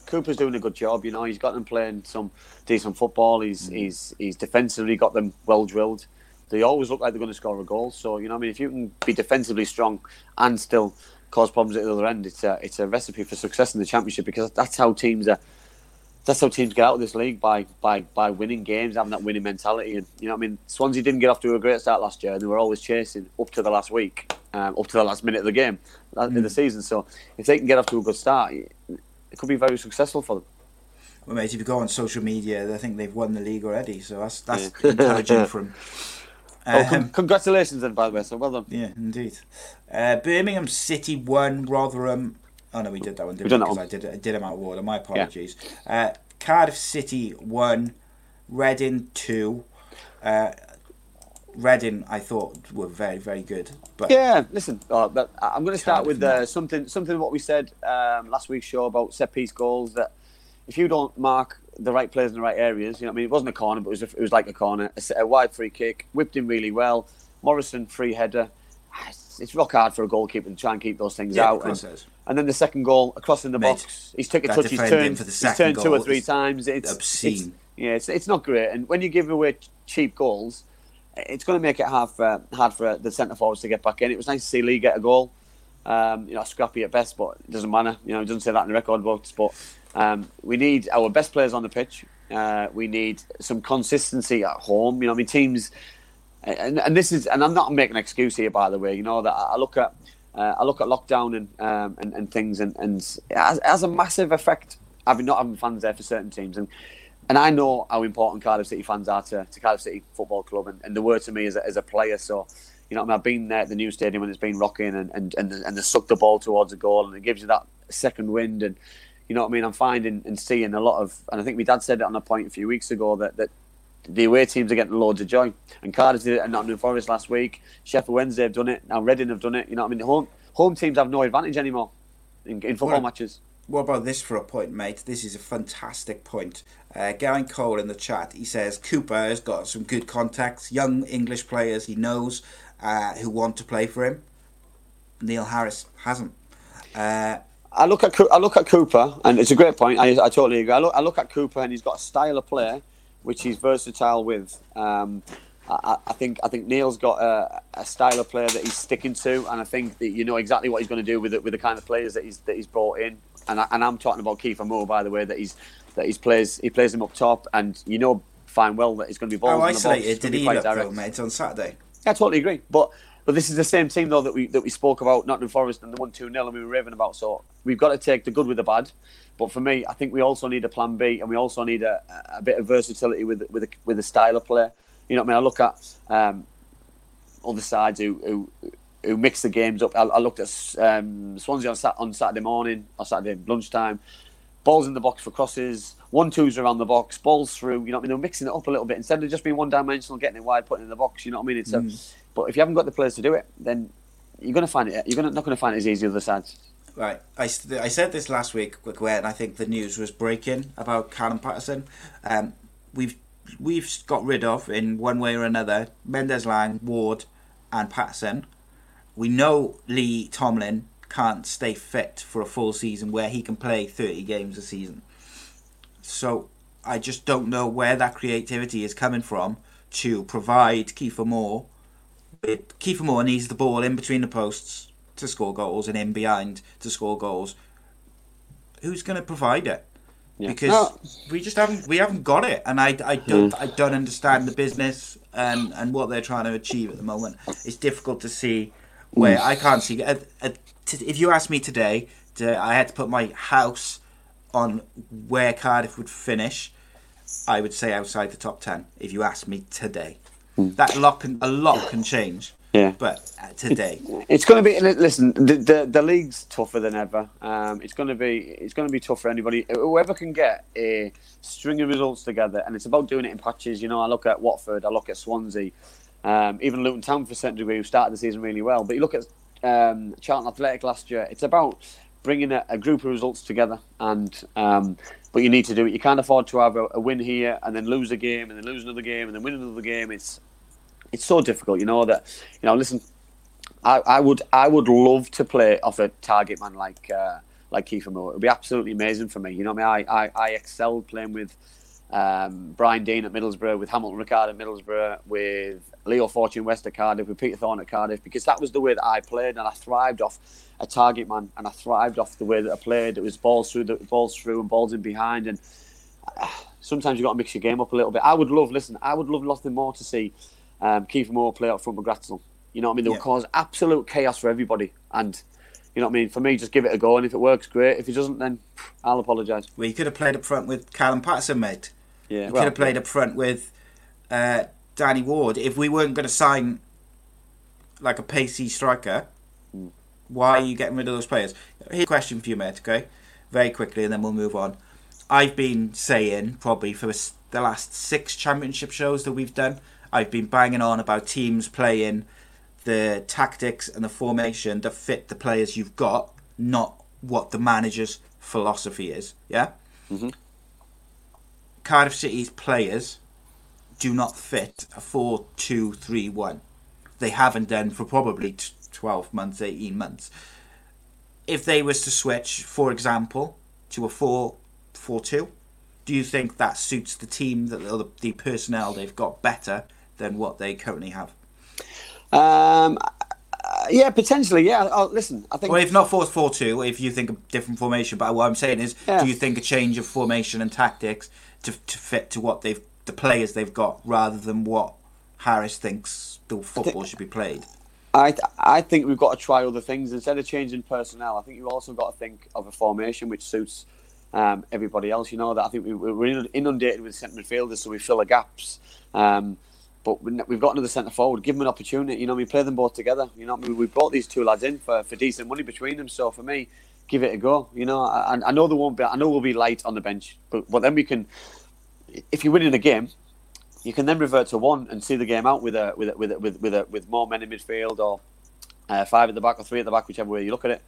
Cooper's doing a good job. You know, he's got them playing some decent football. He's mm. he's he's defensively got them well drilled. They always look like they're going to score a goal. So you know, I mean, if you can be defensively strong and still cause problems at the other end, it's a it's a recipe for success in the championship because that's how teams are. That's how teams get out of this league by by by winning games, having that winning mentality. And you know, what I mean, Swansea didn't get off to a great start last year, and they were always chasing up to the last week, um, up to the last minute of the game, of the season. So if they can get off to a good start, it could be very successful for them. Well, mate, if you go on social media, I think they've won the league already. So that's that's encouraging from. Oh, Um, con- congratulations, then, by the way. So well done. Yeah, indeed. Uh, Birmingham City won. Rotherham. Oh no, we did that one. Didn't that Because. I did I did them out of order. My apologies. Uh, Cardiff City one, Reading two. Uh, Reading, I thought were very very good, but Yeah, listen, uh, but I'm going to start Cardiff with uh, something something what we said um, last week's show about set piece goals. That if you don't mark the right players in the right areas, you know, what I mean, it wasn't a corner, but it was, a, it was like a corner, a, a wide free kick, whipped in really well. Morrison free header. Ah, It's, it's rock hard for a goalkeeper to try and keep those things Yeah, out. and, it is. And then the second goal across in the Mate, box, he's took a touch, he's turned, for the he's turned two or three times. It's obscene. It's, yeah, it's, it's not great. And when you give away cheap goals, it's going to make it hard for hard for the centre forwards to get back in. It was nice to see Lee get a goal. Um, you know, scrappy at best, but it doesn't matter. You know, it doesn't say that in the record books. But um, we need our best players on the pitch. Uh, we need some consistency at home. You know, I mean, teams, and, and this is, and I'm not making an excuse here, by the way. You know that I look at, uh, I look at lockdown and um, and, and things, and, and it has, it has a massive effect having not having fans there for certain teams, and and I know how important Cardiff City fans are to, to Cardiff City Football Club, and, and the word to me as a, as a player. So, you know, I mean, I've been there at the new stadium when it's been rocking, and and and, and they suck the ball towards a goal, and it gives you that second wind, and you know what I mean. I'm finding and seeing a lot of, and I think my dad said it on a point a few weeks ago that that the away teams are getting loads of joy, and Cardiff did it at Nottingham Forest last week. Sheffield Wednesday have done it. Now Reading have done it. You know what I mean? Home home teams have no advantage anymore in, in football Well, matches. What about this for a point, mate? This is a fantastic point. Uh, Gary Cole in the chat, he says Cooper has got some good contacts, young English players he knows uh, who want to play for him. Neil Harris hasn't. Uh, I look at I look at Cooper, and it's a great point. I, I totally agree. I look, I look at Cooper, and he's got a style of play which he's versatile with. Um, I, I- think I think Neil's got a, a style of player that he's sticking to, and I think that you know exactly what he's going to do with it, with the kind of players that he's that he's brought in. And I, and I'm talking about Kieffer Moore, by the way, that he's that he's plays he plays him up top, and you know fine well that he's going to be balls How isolated did he quite look, though, mate, on Saturday? Yeah, I totally agree. But but this is the same team though that we that we spoke about Nottingham Forest and the one two 0 and we were raving about. So we've got to take the good with the bad. But for me, I think we also need a plan B and we also need a, a bit of versatility with with a, with a style of play. You know what I mean? I look at um, other sides who, who who mix the games up. I, I looked at um, Swansea on, on Saturday morning or Saturday lunchtime. Balls in the box for crosses, one twos around the box, balls through. You know what I mean? They're mixing it up a little bit instead of just being one dimensional, getting it wide, putting it in the box. You know what I mean? It's a, but if you haven't got the players to do it, then you're going to find it. You're gonna, not going to find it as easy as the other sides. Right, I, I said this last week when I think the news was breaking about Callum Paterson. Um, we've we've got rid of in one way or another Mendez-Laing, Ward, and Paterson. We know Lee Tomlin can't stay fit for a full season where he can play thirty games a season. So I just don't know where that creativity is coming from to provide Kieffer Moore. Kieffer Moore needs the ball in between the posts to score goals and in behind to score goals. Who's going to provide it? Yeah. Because No. we just haven't we haven't got it, and I, I don't hmm. I don't understand the business and, and what they're trying to achieve at the moment. It's difficult to see where hmm. I can't see. A, a, t- if you ask me today, to, I had to put my house on where Cardiff would finish. I would say outside the top ten. If you ask me today, hmm. that lot can a lot can change. Yeah. But uh, today, It's going to be. Listen, the, the the league's tougher than ever. Um, it's going to be. It's going to be tough for anybody. Whoever can get a string of results together, and it's about doing it in patches. You know, I look at Watford, I look at Swansea, um, even Luton Town for a certain degree, who started the season really well. But you look at um, Charlton Athletic last year. It's about bringing a, a group of results together, and um, but you need to do it. You can't afford to have a, a win here and then lose a game, and then lose another game, and then win another game. It's it's so difficult, you know that you know. Listen, I, I would I would love to play off a target man like uh, like Kieffer Moore. It would be absolutely amazing for me. You know, I mean, I, I, I excelled playing with um, Brian Deane at Middlesbrough, with Hamilton Ricard at Middlesbrough, with Leo Fortune West at Cardiff, with Peter Thorne at Cardiff, because that was the way that I played, and I thrived off a target man, and I thrived off the way that I played. It was balls through, the balls through, and balls in behind, and uh, sometimes you have got to mix your game up a little bit. I would love, listen, I would love nothing more to see um, Kieffer Moore play up front with Glatzel. You know what I mean? They Yeah. will cause absolute chaos for everybody, and you know what I mean. For me, just give it a go, and if it works, great. If it doesn't, then I'll apologise. well, you could have played up front with Callum Paterson, mate. Yeah, You well, could have played up front with uh, Danny Ward. If we weren't going to sign like a pacey striker, why are you getting rid of those players? Here's a question for you, mate. Okay, very quickly, and then we'll move on. I've been saying probably for the last six championship shows that we've done, I've been banging on about teams playing the tactics and the formation that fit the players you've got, not what the manager's philosophy is. Yeah. Mm-hmm. Cardiff City's players do not fit a 4 2 3 1. They haven't done for probably t- 12 months, 18 months. If they was to switch, for example, to a 4 4 2, do you think that suits the team, that the, the personnel they've got better than what they currently have? Um, uh, yeah, potentially. Yeah. Oh, listen, I think. Or if not 4 4 2, if you think a different formation, but what I'm saying is, Yeah. do you think a change of formation and tactics to, to fit to what they've the players they've got rather than what Harris thinks the football should be played? I th- I think we've got to try other things instead of changing personnel. I think you've also got to think of a formation which suits um, everybody else. You know that I think we, we're inundated with centre midfielders, so we fill the gaps. Um, but we- we've got another centre forward. Give them an opportunity. You know, we play them both together. You know, we brought these two lads in for, for decent money between them. So for me, give it a go. You know, I, I know there won't be. I know we'll be light on the bench, but but then we can. If you're winning a game, you can then revert to one and see the game out with a with a, with a, with with, a, with more men in midfield or uh, five at the back or three at the back, whichever way you look at it.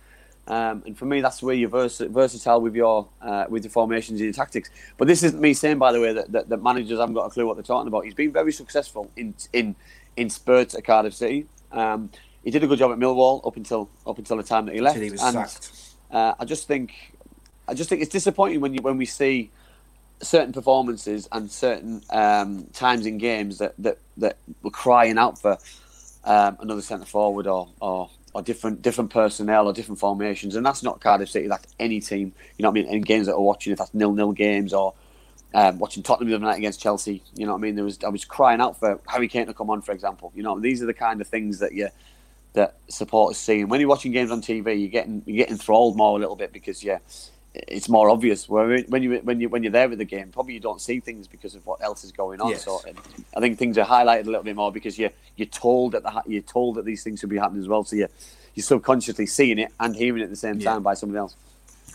Um, and for me, that's where you're vers- versatile with your uh, with your formations and your tactics. But this isn't me saying, by the way, that, that, that managers haven't got a clue what they're talking about. He's been very successful in in in spurts at Cardiff City. Um, he did a good job at Millwall up until up until the time that he left. He and uh, I just think I just think it's disappointing when you when we see certain performances and certain um, times in games that, that, that were crying out for um, another centre forward or, or or different different personnel or different formations, and that's not Cardiff City. That's any team. You know what I mean? In games that are watching, if that's nil nil games or um, watching Tottenham the other night against Chelsea. You know what I mean? There was I was crying out for Harry Kane to come on, for example. You know, these are the kind of things that you that supporters see. And when you're watching games on TV, you're getting you're getting enthralled more a little bit because yeah, it's more obvious. Where when you when you when you're there with the game, probably you don't see things because of what else is going on. Yes. So I think things are highlighted a little bit more because you you're told that the, you're told that these things should be happening as well. So you you're subconsciously seeing it and hearing it at the same Yeah. time by somebody else.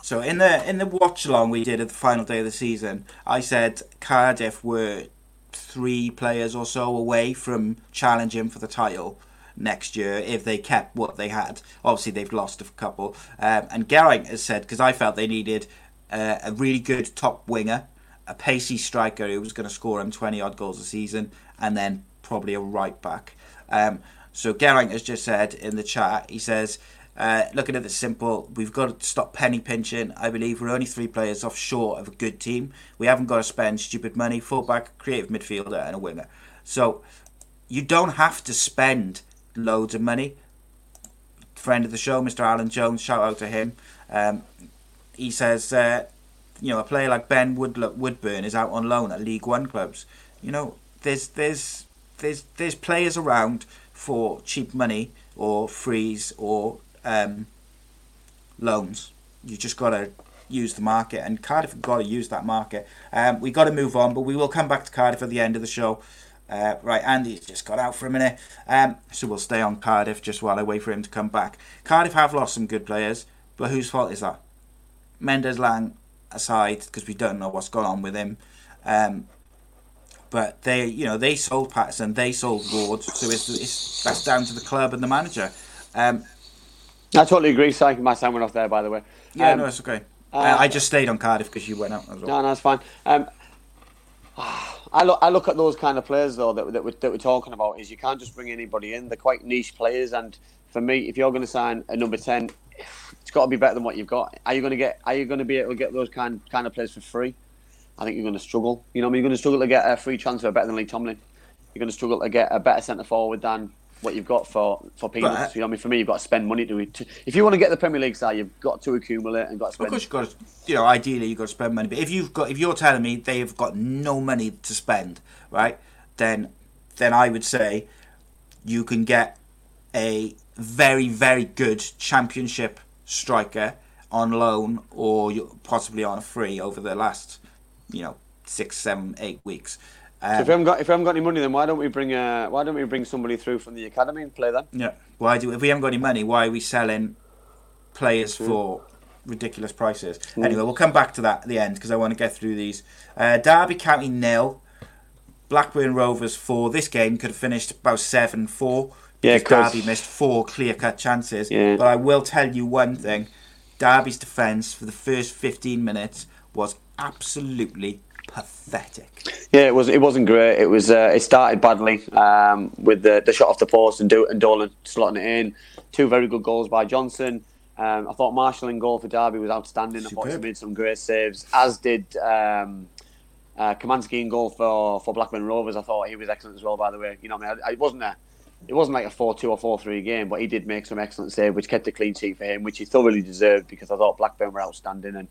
So in the in the watch along we did at the final day of the season, I said Cardiff were three players or so away from challenging for the title next year if they kept what they had. Obviously, they've lost a couple. Um, and Geraint has said because I felt they needed uh, a really good top winger, a pacey striker who was going to score him twenty odd goals a season, and then probably a right back. Um, so Geraint has just said in the chat, he says. Uh, looking at it simple, we've got to stop penny pinching. I believe we're only three players off short of a good team. We haven't got to spend stupid money. Fullback, creative midfielder, and a winger. So you don't have to spend loads of money. Friend of the show, Mr. Alan Jones, shout out to him. Um, he says, uh, you know, a player like Ben Woodburn is out on loan at League One clubs. You know, there's there's there's there's players around for cheap money or frees or um, loans. You just got to use the market, and Cardiff got to use that market. Um, we got to move on, but we will come back to Cardiff at the end of the show. Uh, right, Andy's just got out for a minute, um, so we'll stay on Cardiff just while I wait for him to come back. Cardiff have lost some good players, but whose fault is that? Mendez-Laing aside, because we don't know what's gone on with him. Um, but they, you know, they sold Paterson, they sold Ward, so it's, it's that's down to the club and the manager. Um, I totally agree. Sorry, my sound went off there, by the way. yeah, Um, no, it's okay. Uh, uh, I just stayed on Cardiff because you went out as well. No, no, it's fine. Um, I look, I look at those kind of players though that, that, we're, that we're talking about. Is you can't just bring anybody in. They're quite niche players, and for me, if you're going to sign a number ten, it's got to be better than what you've got. Are you going to get? Are you going to be able to get those kind kind of players for free? I think you're going to struggle. You know, I mean, you're going to struggle to get a free transfer better than Lee Tomlin. You're going to struggle to get a better centre forward than what you've got for for peanuts. But- you know, I mean, for me, you've got to spend money to. to if you want to get the Premier League side, you've got to accumulate and got to Of course, you've got to, you know, ideally you've got to spend money. But if you've got, if you're telling me they've got no money to spend, right, then, then I would say you can get a very, very good championship striker on loan or possibly on a free over the last, you know, six, seven, eight weeks. So Um, if we haven't got if we haven't got any money, then why don't we bring uh, why don't we bring somebody through from the academy and play them? Yeah. Why do if we haven't got any money? Why are we selling players for ridiculous prices? Anyway, we'll come back to that at the end because I want to get through these. Uh, Derby County nil, Blackburn Rovers four. This game could have finished about seven four. Yeah, because. Derby missed four clear cut chances. Yeah. But I will tell you one thing: Derby's defence for the first fifteen minutes was absolutely pathetic. Yeah, it was. It wasn't great. It was. Uh, it started badly um, with the, the shot off the post and, Do- and Dolan slotting it in. Two very good goals by Johnson. Um, I thought Marshall in goal for Derby was outstanding. I thought he made some great saves, as did um, uh, Kaminski in goal for, for Blackburn Rovers. I thought he was excellent as well. By the way, you know, what I mean, it wasn't a it wasn't like a four-two or four-three game, but he did make some excellent save, which kept a clean sheet for him, which he thoroughly deserved because I thought Blackburn were outstanding and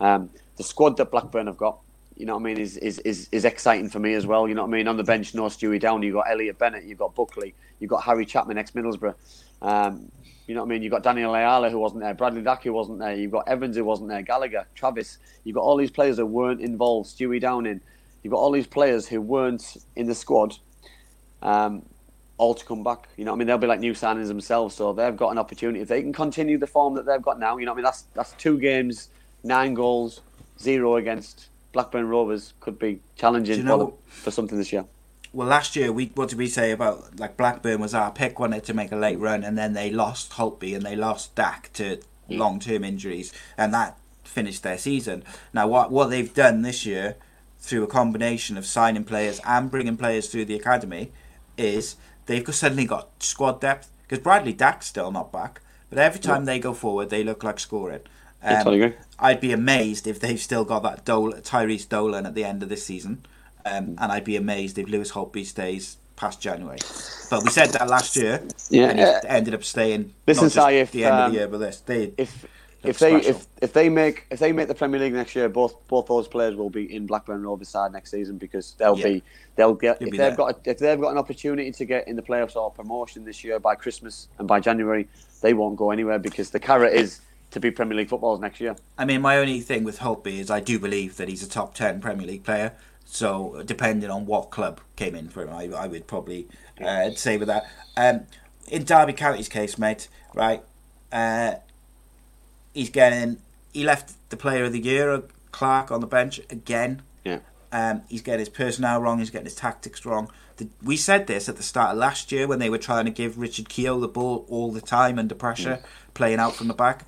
um, the squad that Blackburn have got. You know what I mean? Is, is is is exciting for me as well. You know what I mean? On the bench, no Stewie Downey. You've got Elliot Bennett. You've got Buckley. You've got Harry Chapman, ex Middlesbrough. Um, you know what I mean? You've got Daniel Ayala who wasn't there. Bradley Dack who wasn't there. You've got Evans who wasn't there. Gallagher, Travis. You've got all these players that weren't involved. Stewie Downing. You've got all these players who weren't in the squad. Um, all to come back. You know what I mean? They'll be like new signings themselves, so they've got an opportunity. If they can continue the form that they've got now, you know what I mean? That's that's two games, nine goals, zero against Blackburn Rovers. Could be challenging you for, know- them, for something this year. Well, last year we what did we say about like Blackburn was our pick, wanted to make a late run, and then they lost Holtby and they lost Dack to long term injuries, and that finished their season. Now, what what they've done this year through a combination of signing players and bringing players through the academy is they've suddenly got squad depth because Bradley Dack's still not back, but every time they go forward, they look like scoring. Totally agree. I'd be amazed if they've still got that Dol- Tyrhys Dolan at the end of this season, um, and I'd be amazed if Lewis Holtby stays past January. But we said that last year, Yeah, and he uh, ended up staying. not just if, the end of um, the year, but this they If if they special. if, if they make if they make the Premier League next year, both both those players will be in Blackburn Rovers side next season because they'll Yeah. be they'll get They'll if they've there. got if they've got an opportunity to get in the playoffs or promotion this year by Christmas and by January, they won't go anywhere because the carrot is to be Premier League footballers next year. I mean, my only thing with Holtby is I do believe that he's a top ten Premier League player. So depending on what club came in for him, I, I would probably uh, say with that. Um, in Derby County's case, mate, right? Uh, he's getting. He left the Player of the Year, uh, Clark, on the bench again. Yeah. Um, he's getting his personnel wrong. He's getting his tactics wrong. The, we said this at the start of last year when they were trying to give Richard Keogh the ball all the time under pressure, playing out from the back.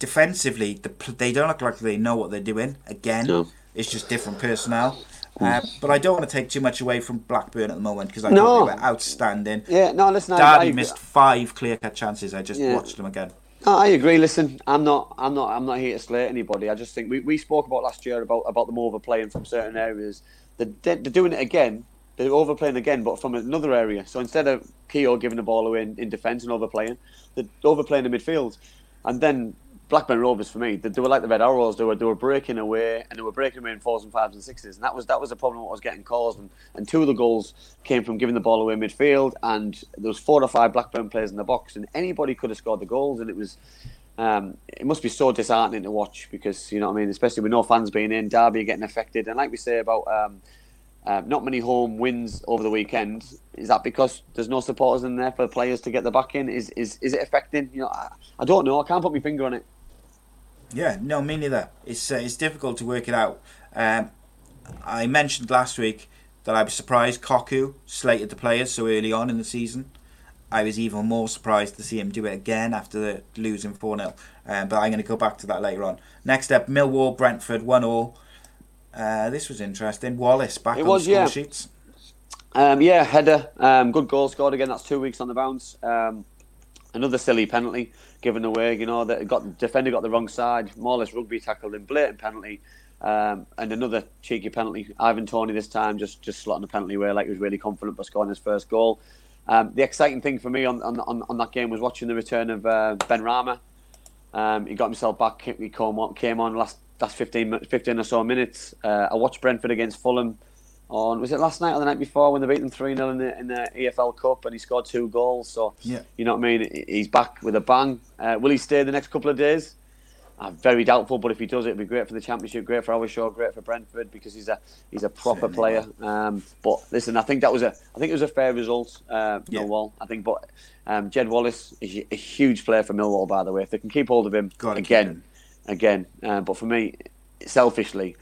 Defensively, the, they don't look like they know what they're doing. Again, No. it's just different personnel. Uh, but I don't want to take too much away from Blackburn at the moment because I No. thought they were outstanding. Yeah, no, listen, I, Derby I, missed five clear cut chances. I just Yeah. watched them again. No, I agree. Listen, I'm not, I'm not, I'm not here to slate anybody. I just think we, we spoke about last year about about them overplaying from certain areas. They're, they're doing it again. They're overplaying again, but from another area. So instead of Keogh giving the ball away in, in defence and overplaying, they're overplaying in midfield. And then Blackburn Rovers, for me, they, they were like the Red Arrows. They were they were breaking away and they were breaking away in fours and fives and sixes. And that was that was the problem what was getting caused. And, and two of the goals came from giving the ball away midfield. And there was four or five Blackburn players in the box, and anybody could have scored the goals. And it was um, it must be so disheartening to watch because you know what I mean, especially with no fans being in, Derby getting affected, and like we say about um, uh, not many home wins over the weekend. Is that because there's no supporters in there for the players to get the back in? Is is is it affecting? You know, I, I don't know. I can't put my finger on it. Yeah, no, me neither. It's uh, it's difficult to work it out. Um, I mentioned last week that I was surprised Cocu slated the players so early on in the season. I was even more surprised to see him do it again after the losing 4 0. Um, but I'm going to go back to that later on. Next up, Millwall, Brentford, 1 all. Uh, this was interesting. Wallace back It on was, the score yeah. sheets. Um, yeah, header, um, good goal scored again. That's two weeks on the bounce. Um, another silly penalty given away. You know that got defender got the wrong side. More or less rugby tackled him, blatant penalty. Um, and another cheeky penalty. Ivan Toney this time just just slotting a penalty away like he was really confident by scoring his first goal. Um, the exciting thing for me on, on, on, on that game was watching the return of uh, Benrahma. Um, he got himself back. He came on, came on last last 15, 15 or so minutes. Uh, I watched Brentford against Fulham on was it last night or the night before when they beat them three 0 in the in the EFL Cup and he scored two goals. So Yeah. you know what I mean. He's back with a bang. Uh, will he stay the next couple of days? I'm very doubtful, but if he does, it'd be great for the championship, great for our show, great for Brentford because he's a he's a proper Certainly player. Um, but listen, I think that was a I think it was a fair result. Uh, Yeah. Millwall, I think, but um, Jed Wallace is a huge player for Millwall, by the way. If they can keep hold of him Gotta again, again. Uh, but for me, selfishly,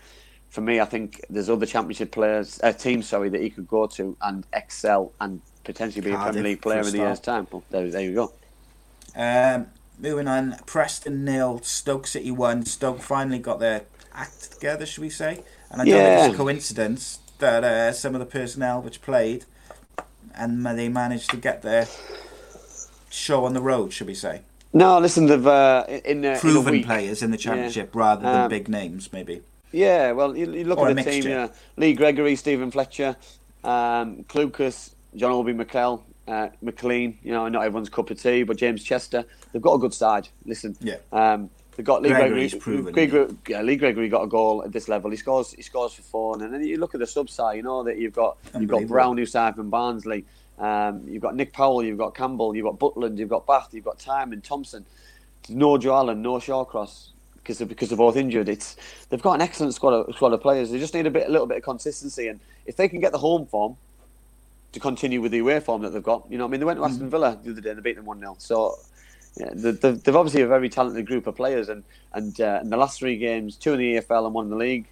for me, I think there's other championship players, uh, teams, sorry, that he could go to and excel and potentially be a Premier League player in a year's time. Well, there, there you go. Um, moving on, Preston nil, Stoke City one. Stoke finally got their act together, should we say? And I don't Yeah. think it's a coincidence that uh, some of the personnel which played and they managed to get their show on the road, should we say? No, listen, they've uh, in, in, in a Proven week, players in the championship rather than Um, big names, maybe. Yeah, well, you, you look Or at the team. Yeah, Lee Gregory, Steven Fletcher, um, Clucas, John Obi Mikel, uh, McClean. You know, not everyone's cup of tea, but James Chester. They've got a good side. Listen, Yeah. um, they've got Lee Gregory's Gregory. proven, Gregory- yeah, Lee Gregory got a goal at this level. He scores. He scores for four, and then you look at the sub side. You know that you've got you've got Brown, who's side from Barnsley. Um, you've got Nick Powell. You've got Campbell. You've got Butland. You've got Batth. You've got Timon Thompson. No Joe Allen. No Shawcross because of, because they're both injured. It's they've got an excellent squad of, squad of players. They just need a bit, a little bit of consistency, and if they can get the home form to continue with the away form that they've got, you know, what I mean, they went to Aston Villa the other day and they beat them one 0 So. Yeah, they- they've, they've obviously a very talented group of players, and and uh, in the last three games, two in the EFL and one in the league,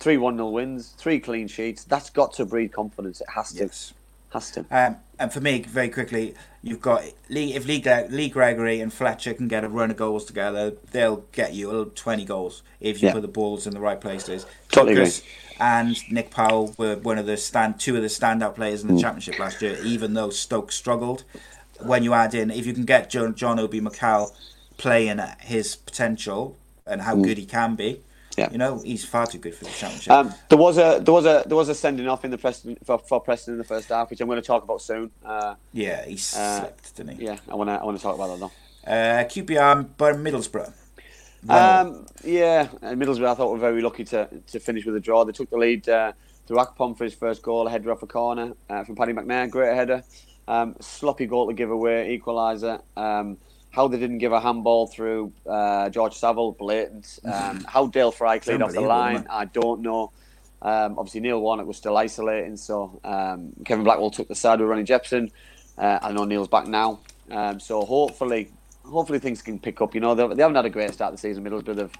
three one 0 wins, three clean sheets. That's got to breed confidence. It has to, Yes. has to. Um, and for me, very quickly, you've got Lee, if Lee, Lee Gregory and Fletcher can get a run of goals together, they'll get you 20 goals if you Yeah. put the balls in the right places. Totally agree. And Nick Powell were one of the stand, two of the standout players in Mm. the championship last year, even though Stoke struggled. When you add in, if you can get John, John Obi Mikel playing at his potential, and how good he can be. Yeah. You know, he's far too good for the championship. Um, there was a there was a there was a sending off in the Preston for, for Preston in the first half, which I'm going to talk about soon. Uh, yeah, he slipped, didn't he? yeah, I want to I want to talk about that though. Uh, QPR, but Middlesbrough. Um, yeah, Middlesbrough I thought were very lucky to, to finish with a draw. They took the lead uh, to Akpom for his first goal, a header off a corner uh, from Paddy McNair, great header. Um, sloppy goal to give away, equaliser. Um, how they didn't give a handball through uh, George Saville, blatant. Um, how Dael Fry cleared off the line. I don't know. Um, obviously, Neil Warnock was still isolating, so um, Kevin Blackwell took the side with Ronnie Jepson. Uh, I know Neil's back now, um, so hopefully, hopefully things can pick up. You know, they, they haven't had a great start to the season. Middlesbrough have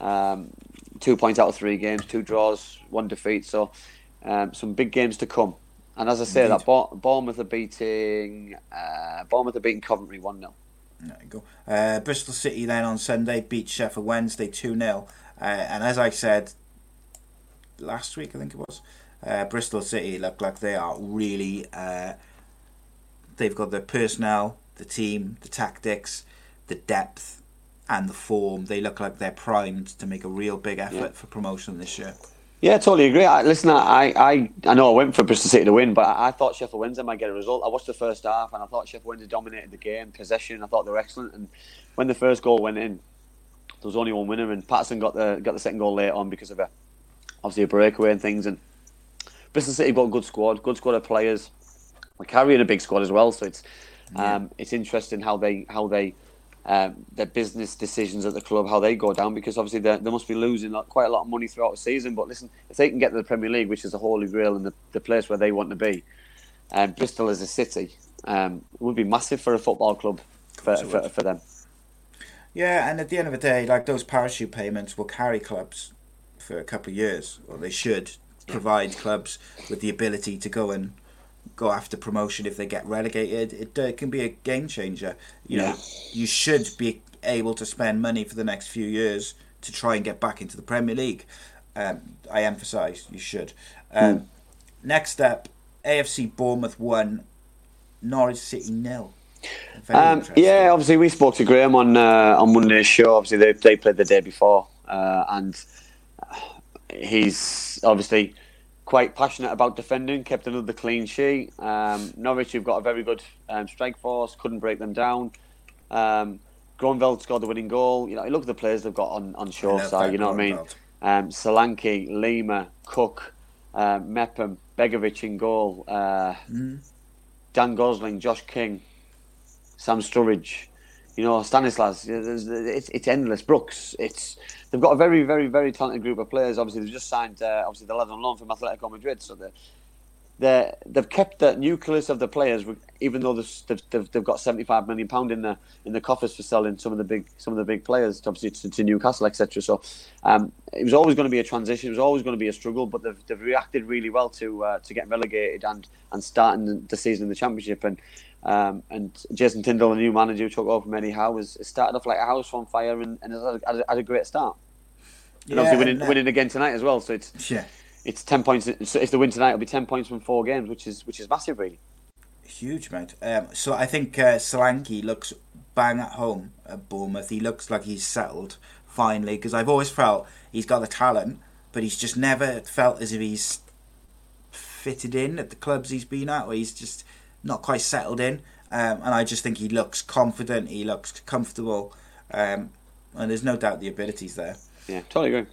um, two points out of three games, two draws, one defeat. So um, some big games to come. And as I say, Indeed. that Bour- Bournemouth are beating uh, Bournemouth are beating Coventry one 0 There you go. Uh, Bristol City then on Sunday beat Sheffield Wednesday 2 0. Uh, and as I said last week, I think it was, uh, Bristol City look like they are really. Uh, they've got the personnel, the team, the tactics, the depth, and the form. They look like they're primed to make a real big effort Yeah. for promotion this year. Yeah, totally agree. I, listen, I, I, I know I went for Bristol City to win, but I, I thought Sheffield Wednesday might get a result. I watched the first half, and I thought Sheffield Wednesday dominated the game, possession. I thought they were excellent, and when the first goal went in, there was only one winner, and Patterson got the got the second goal late on because of a obviously a breakaway and things. And Bristol City got a good squad, good squad of players. We're carrying a big squad as well, so it's um, it's interesting how they how they um, their business decisions at the club, how they go down, because obviously they, they must be losing quite a lot of money throughout the season. But listen, if they can get to the Premier League, which is the holy grail and the, the place where they want to be, um, Bristol as a city um, would be massive for a football club for, for, for them. Yeah, and at the end of the day, like those parachute payments will carry clubs for a couple of years, or they should provide clubs with the ability to go and go after promotion if they get relegated. It uh, can be a game changer. You know, you should be able to spend money for the next few years to try and get back into the Premier League. Um, I emphasise you should. Um, Next up, AFC Bournemouth one, Norwich City nil. Um, yeah, obviously we spoke to Graham on uh, on Monday's show. Obviously they they played the day before, uh, and he's obviously quite passionate about defending. Kept another clean sheet. Um, Norwich, you've got a very good um, strike force. Couldn't break them down. Um, Groeneveld scored the winning goal. You know, look at the players they've got on on show love side. You know what I mean? Um, Solanke, Lerma, Cook, um, Mepham, Begovic in goal. Uh, Dan Gosling, Josh King, Sam Surridge, you know, Stanislas. It's, it's endless. Brooks. It's they've got a very, very, very talented group of players. Obviously, they've just signed uh, obviously the lad on loan from Atletico Madrid, so they're, they're they've kept the nucleus of the players, even though they've, they've, they've, got seventy five million pound in the in the coffers for selling some of the big some of the big players, obviously to, to Newcastle, etc. So um, it was always going to be a transition. It was always going to be a struggle, but they've, they've reacted really well to uh, to getting relegated and and starting the season in the championship and. Um, and Jason Tindall, the new manager who took over from Eddie Howe, has started off like a house on fire and, and has had a, had a, great start. And Yeah, obviously winning, uh, winning again tonight as well. So it's Yeah. it's ten points. So if they win tonight, it'll be ten points from four games, which is which is massive, really. Huge, mate. Um, so I think uh, Solanke looks bang at home at Bournemouth. He looks like he's settled finally because I've always felt he's got the talent, but he's just never felt as if he's fitted in at the clubs he's been at, or he's just not quite settled in. Um, and I just think he looks confident. He looks comfortable, um, and there's no doubt the abilities there. Yeah, totally agree.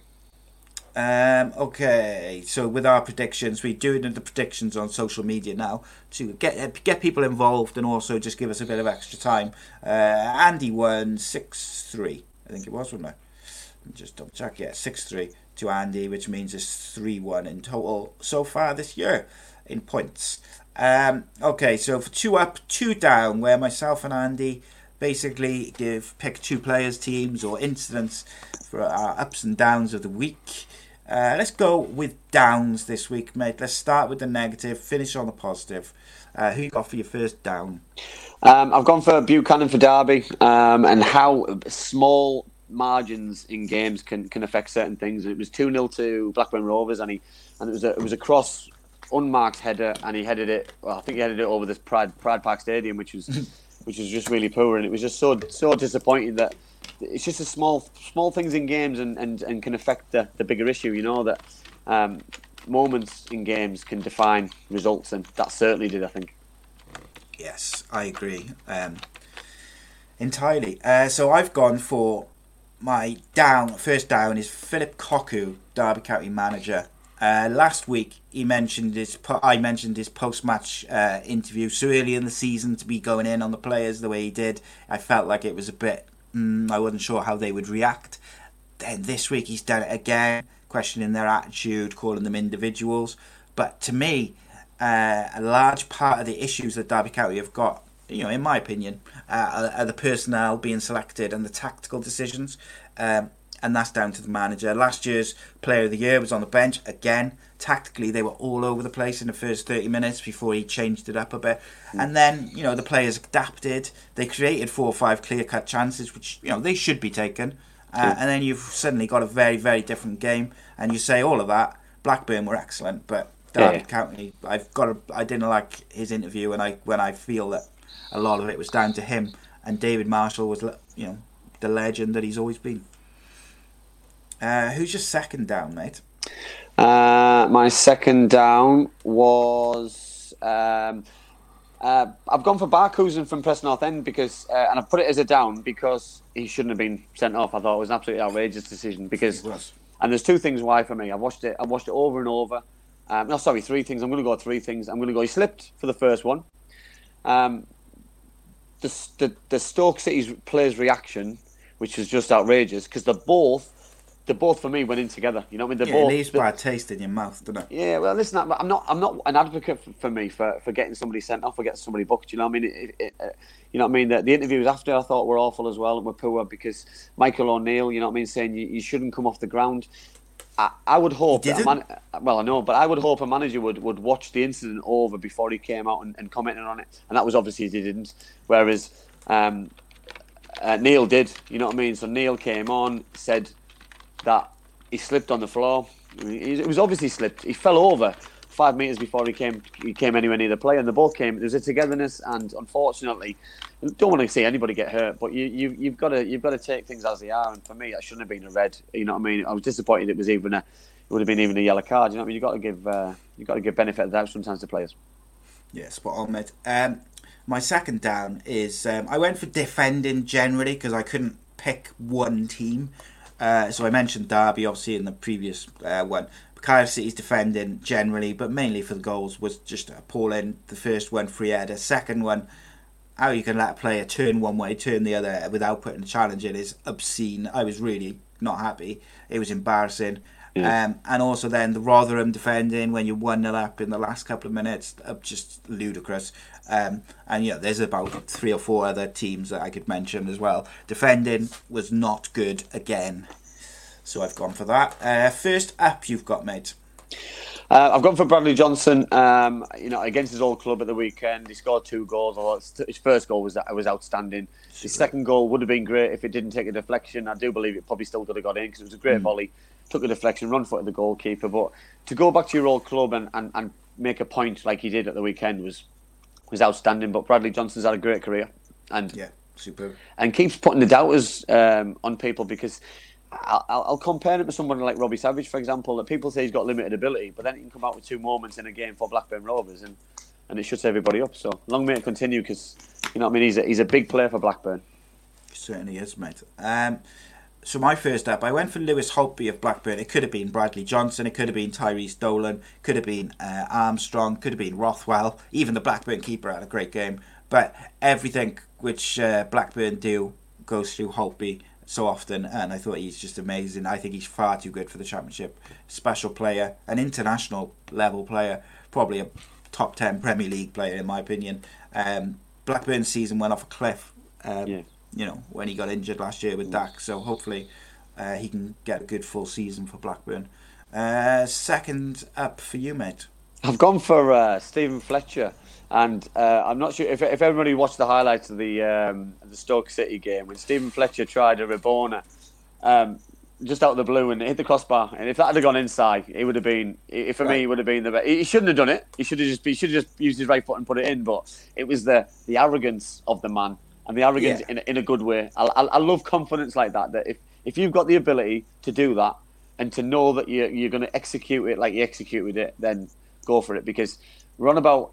Um, okay, so with our predictions, we're doing the predictions on social media now to get get people involved and also just give us a bit of extra time. Uh, Andy won six three, I think it was, wasn't it? Just double check. Yeah, six three to Andy, which means it's three one in total so far this year in points. Um, okay, so for two up, two down, where myself and Andy basically give pick two players, teams, or incidents for our ups and downs of the week. Uh, let's go with downs this week, mate. Let's start with the negative, finish on the positive. Uh, who you got for your first down? Um, I've gone for Buchanan for Derby um, and how small margins in games can, can affect certain things. It was two 0 to Blackburn Rovers, and he and it was a, it was a cross unmarked header, and he headed it. Well, I think he headed it over this Pride Pride Park Stadium, which was which was just really poor, and it was just so so disappointing that it's just a small small things in games and, and, and can affect the, the bigger issue. You know that um, moments in games can define results, and that certainly did. I think. Yes, I agree. Um, entirely. Uh, so I've gone for my down. First down is Phillip Cocu, Derby County manager. Uh, last week he mentioned his. po- I mentioned his post-match uh, interview so early in the season to be going in on the players the way he did. I felt like it was a bit. Mm, I wasn't sure how they would react. Then this week he's done it again, questioning their attitude, calling them individuals. But to me, uh, a large part of the issues that Derby County have got, you know, in my opinion, uh, are, are the personnel being selected and the tactical decisions. Um, and that's down to the manager. Last year's Player of the Year was on the bench again. Tactically, they were all over the place in the first 30 minutes before he changed it up a bit. And then, you know, the players adapted. They created four or five clear cut chances, which, you know, they should be taken. Uh, and then you've suddenly got a very, very different game. And you say all of that. Blackburn were excellent, but Derby Yeah. County, I've got. A, I didn't like his interview, and I when I feel that a lot of it was down to him. And David Marshall was, you know, the legend that he's always been. Uh, who's your second down, mate? Uh, my second down was um, uh, I've gone for Barkhuizen from Preston North End because, uh, and I've put it as a down because he shouldn't have been sent off. I thought it was an absolutely outrageous decision because, and there's two things why for me. I watched it. I watched it over and over. Um, no, sorry, three things. I'm going to go three things. I'm going to go. He slipped for the first one. Um, the, the the Stoke City's players' reaction, which was just outrageous because they're both, they both for me went in together. You know what I mean? They're Yeah, it leaves bad taste in your mouth, doesn't it? yeah, well, listen, I'm not, I'm not an advocate for, for me for, for getting somebody sent off or getting somebody booked. You know what I mean? It, it, uh, you know what I mean? The, the interviews after I thought were awful as well and were poor because Michael O'Neill, you know what I mean, saying you, you shouldn't come off the ground. I, I would hope that man, well, I know, but I would hope a manager would, would watch the incident over before he came out and, and commented on it, and that was obviously he didn't. Whereas um, uh, Neil did, you know what I mean? So Neil came on, said that he slipped on the floor. It was obviously slipped. He fell over five meters before he came he came anywhere near the play, and they both came. There was a togetherness, and unfortunately, don't want to see anybody get hurt, but you, you you've got to you've got to take things as they are. And for me, that shouldn't have been a red. You know what I mean? I was disappointed it was even a it would have been even a yellow card. You know what I mean? You got to give uh, you got to give benefit of the doubt sometimes to players. Yeah, spot on, mate. Um, my second down is um, I went for defending generally because I couldn't pick one team. Uh, so I mentioned Derby obviously in the previous uh, one. Cardiff City's defending generally, but mainly for the goals was just appalling. The first one, free header. Second one, how you can let a player turn one way, turn the other without putting a challenge in is obscene. I was really not happy. It was embarrassing. Um, and also then the Rotherham defending when you're 1 0 up in the last couple of minutes, uh, just ludicrous. Um, and yeah, there's about three or four other teams that I could mention as well. Defending was not good again. So I've gone for that. Uh, first up, you've got, mate. Uh, I've gone for Bradley Johnson. Um, you know, against his old club at the weekend, he scored two goals. His- his first goal was was outstanding. His second goal would have been great if it didn't take a deflection. I do believe it probably still could have got in because it was a great volley. Took a deflection, run footed the goalkeeper. But to go back to your old club and, and, and make a point like he did at the weekend was was outstanding. But Bradley Johnson's had a great career and Yeah, superb. and keeps putting the doubters um, on people because I'll, I'll compare him to someone like Robbie Savage, for example, that people say he's got limited ability, but then he can come out with two moments in a game for Blackburn Rovers and, and it shuts everybody up. So long may it continue because, you know what I mean, he's a, he's a big player for Blackburn. Certainly is, mate. Um, so my first up, I went for Lewis Holtby of Blackburn. It could have been Bradley Johnson. It could have been Tyrhys Dolan. Could have been uh, Armstrong. Could have been Rothwell. Even the Blackburn keeper had a great game. But everything which uh, Blackburn do goes through Holtby so often, and I thought he's just amazing. I think he's far too good for the championship. Special player, an international level player, probably a top ten Premier League player in my opinion. Um, Blackburn's season went off a cliff. Um, Yeah. You know when he got injured last year with Dack, so hopefully uh, he can get a good full season for Blackburn. Uh, second up for you, mate. I've gone for uh, Steven Fletcher, and uh, I'm not sure if, if everybody watched the highlights of the um, the Stoke City game when Steven Fletcher tried a Rabona um, just out of the blue and hit the crossbar, and if that had gone inside, it would have been it, for me. It would have been the best. He shouldn't have done it. He should have just he should have just used his right foot and put it in. But it was the the arrogance of the man and the arrogance Yeah. in, a- in a good way. I, I, I love confidence like that. That if, if you've got the ability to do that and to know that you're, you're going to execute it like you executed it, then go for it. Because we're on about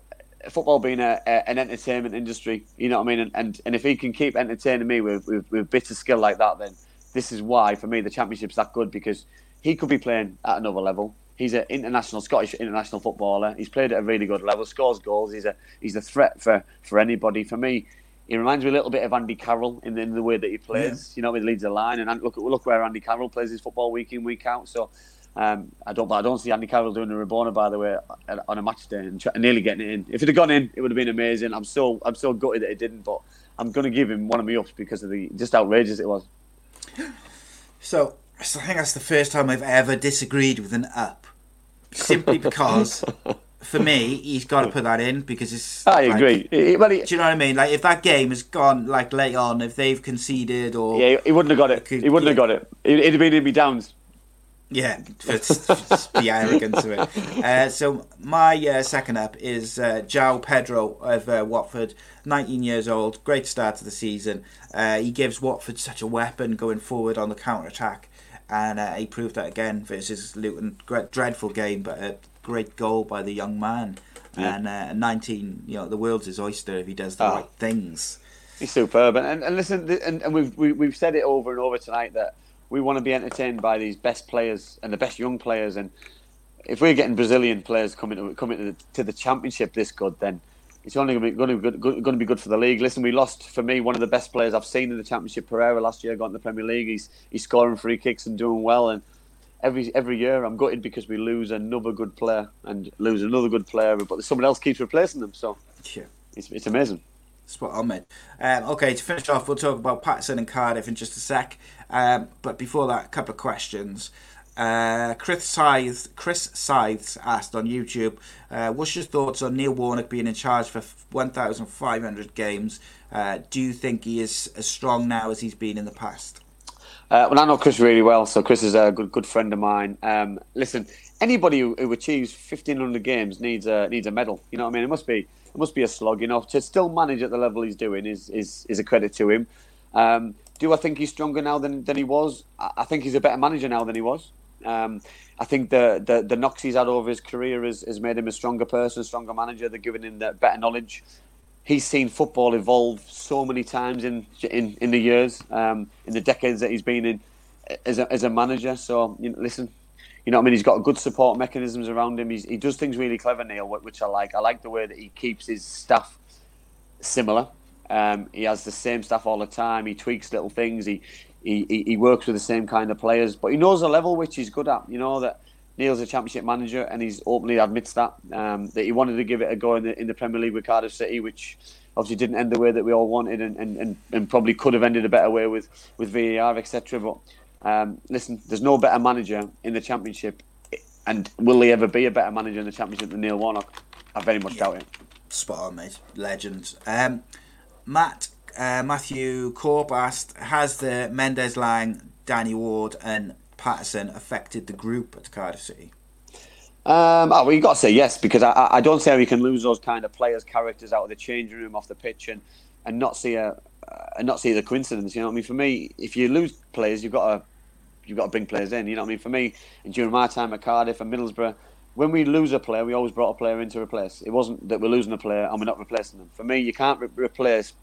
football being a, a, an entertainment industry. You know what I mean? And, and, and if he can keep entertaining me with, with, with bits of skill like that, then this is why, for me, the championship's that good because he could be playing at another level. He's an international Scottish international footballer. He's played at a really good level, scores goals. He's a he's a threat for, for anybody. For me, he reminds me a little bit of Andy Carroll in the, in the way that he plays. You know, he leads the line, and look look where Andy Carroll plays his football week in week out. So um, I don't I don't see Andy Carroll doing a Rabona by the way on a match day and try, nearly getting it in. If it had gone in, it would have been amazing. I'm so I'm so gutted that it didn't, but I'm going to give him one of my ups because of the just outrageous it was. So, so I think that's the first time I've ever disagreed with an up, simply because for me he's got to put that in because it's. I like- agree. He- well, he- Do you know what I mean? Like if that game has gone like late on, if they've conceded or yeah, he wouldn't have got it. Could- He wouldn't have got it. It- It'd have been in me downs. Yeah, the arrogance of it. Uh, so my uh, second up is uh, João Pedro of uh, Watford, 19 years old, great start to the season. Uh, he gives Watford such a weapon going forward on the counter attack, and uh, he proved that again versus Luton. Dreadful game, but a great goal by the young man. Yeah. And uh, 19, you know, the world's his oyster if he does the Ah. right things. He's superb, and, and, listen, and, and we've we, we've said it over and over tonight that we want to be entertained by these best players and the best young players, and if we're getting Brazilian players coming to coming to the, to the championship this good, then it's only going to be going to be good, going to be good for the league. Listen, we lost for me one of the best players I've seen in the championship. Pereira last year got in the Premier League. He's he's scoring free kicks and doing well, and every every year I'm gutted because we lose another good player and lose another good player, but someone else keeps replacing them. So Yeah. it's, it's amazing. Spot on, mate. Um, okay, to finish off, we'll talk about Paterson and Cardiff in just a sec. Um, but before that, a couple of questions. Uh, Chris Scythes, Chris Scythes asked on YouTube, uh, "What's your thoughts on Neil Warnock being in charge for 1,500 games? Uh, do you think he is as strong now as he's been in the past?" Uh, well, I know Chris really well, so Chris is a good good friend of mine. Um, listen, anybody who, who achieves fifteen hundred games needs a needs a medal. You know what I mean? It must be it must be a slog. You know, to still manage at the level he's doing is is, is a credit to him. Um, do I think he's stronger now than, than he was? I, think he's a better manager now than he was. Um, I think the, the the knocks he's had over his career has, has made him a stronger person, a stronger manager. They're giving him that better knowledge he's seen football evolve so many times in in, in the years, um, in the decades that he's been in as a, as a manager. So you know, listen, you know what I mean. He's got good support mechanisms around him. He's, he does things really clever, Neil, which I like. I like the way that he keeps his staff similar. Um, he has the same staff all the time. He tweaks little things. He, he he works with the same kind of players, but he knows the level which he's good at. You know that Neil's a championship manager, and he's openly admits that um, that he wanted to give it a go in the in the Premier League with Cardiff City, which obviously didn't end the way that we all wanted, and, and, and, and probably could have ended a better way with with VAR, etc. But um, listen, there's no better manager in the championship, and will there ever be a better manager in the championship than Neil Warnock? I very much doubt it. Spot on, mate. Legend. Um, Matt uh, Matthew Corp asked, "Has the Mendez-Laing, Danny Ward, and Paterson affected the group at Cardiff City?" Um, oh, well, you got to say yes because I, I- don't see how you can lose those kind of players, characters out of the changing room, off the pitch, and, and not see a uh, and not see the coincidence. You know what I mean? For me, if you lose players, you've got to you've got to bring players in. You know what I mean? For me, during my time at Cardiff and Middlesbrough, when we lose a player, we always brought a player in to replace. It wasn't that we're losing a player and we're not replacing them. For me, you can't re- replace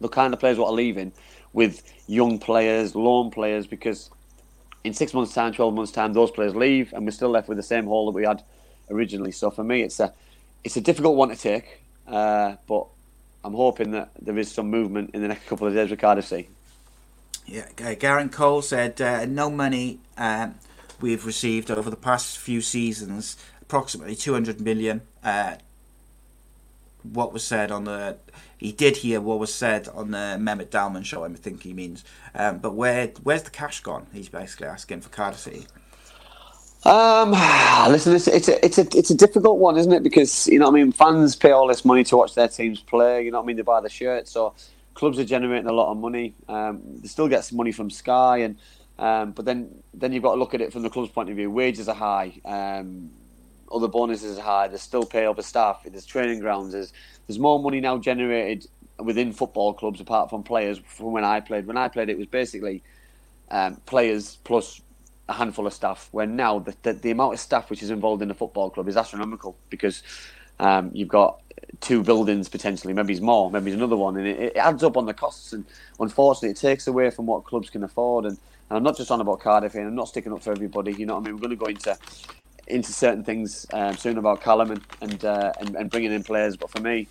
the kind of players what are leaving with young players, loan players, because in six months' time, twelve months' time, those players leave, and we're still left with the same hole that we had originally. So for me, it's a it's a difficult one to take, uh, but I'm hoping that there is some movement in the next couple of days with Cardiff City. Yeah, uh, Garen Cole said, uh, "No money um, we've received over the past few seasons, approximately 200 million. Uh, what was said on the he did hear what was said on the Mehmet Dalman show. I think he means, um, but where where's the cash gone? He's basically asking for Cardiff City. Um, listen, it's, it's a it's a it's a difficult one, isn't it? Because you know, I mean, fans pay all this money to watch their teams play. You know, I mean, they buy the shirts, so clubs are generating a lot of money. Um, they still get some money from Sky, and um, but then then you've got to look at it from the club's point of view. Wages are high. Um, other bonuses are high. They still pay over staff. There's training grounds. There's there's more money now generated within football clubs, apart from players, from when I played. When I played, it was basically um, players plus a handful of staff. Where now the, the, the amount of staff which is involved in a football club is astronomical because um, you've got two buildings potentially, maybe it's more, maybe it's another one, and it, it adds up on the costs. And unfortunately, it takes away from what clubs can afford. And, and I'm not just on about Cardiff here. I'm not sticking up for everybody. You know what I mean? We're going to go into into certain things um, soon about Callum and and, uh, and and bringing in players. But for me,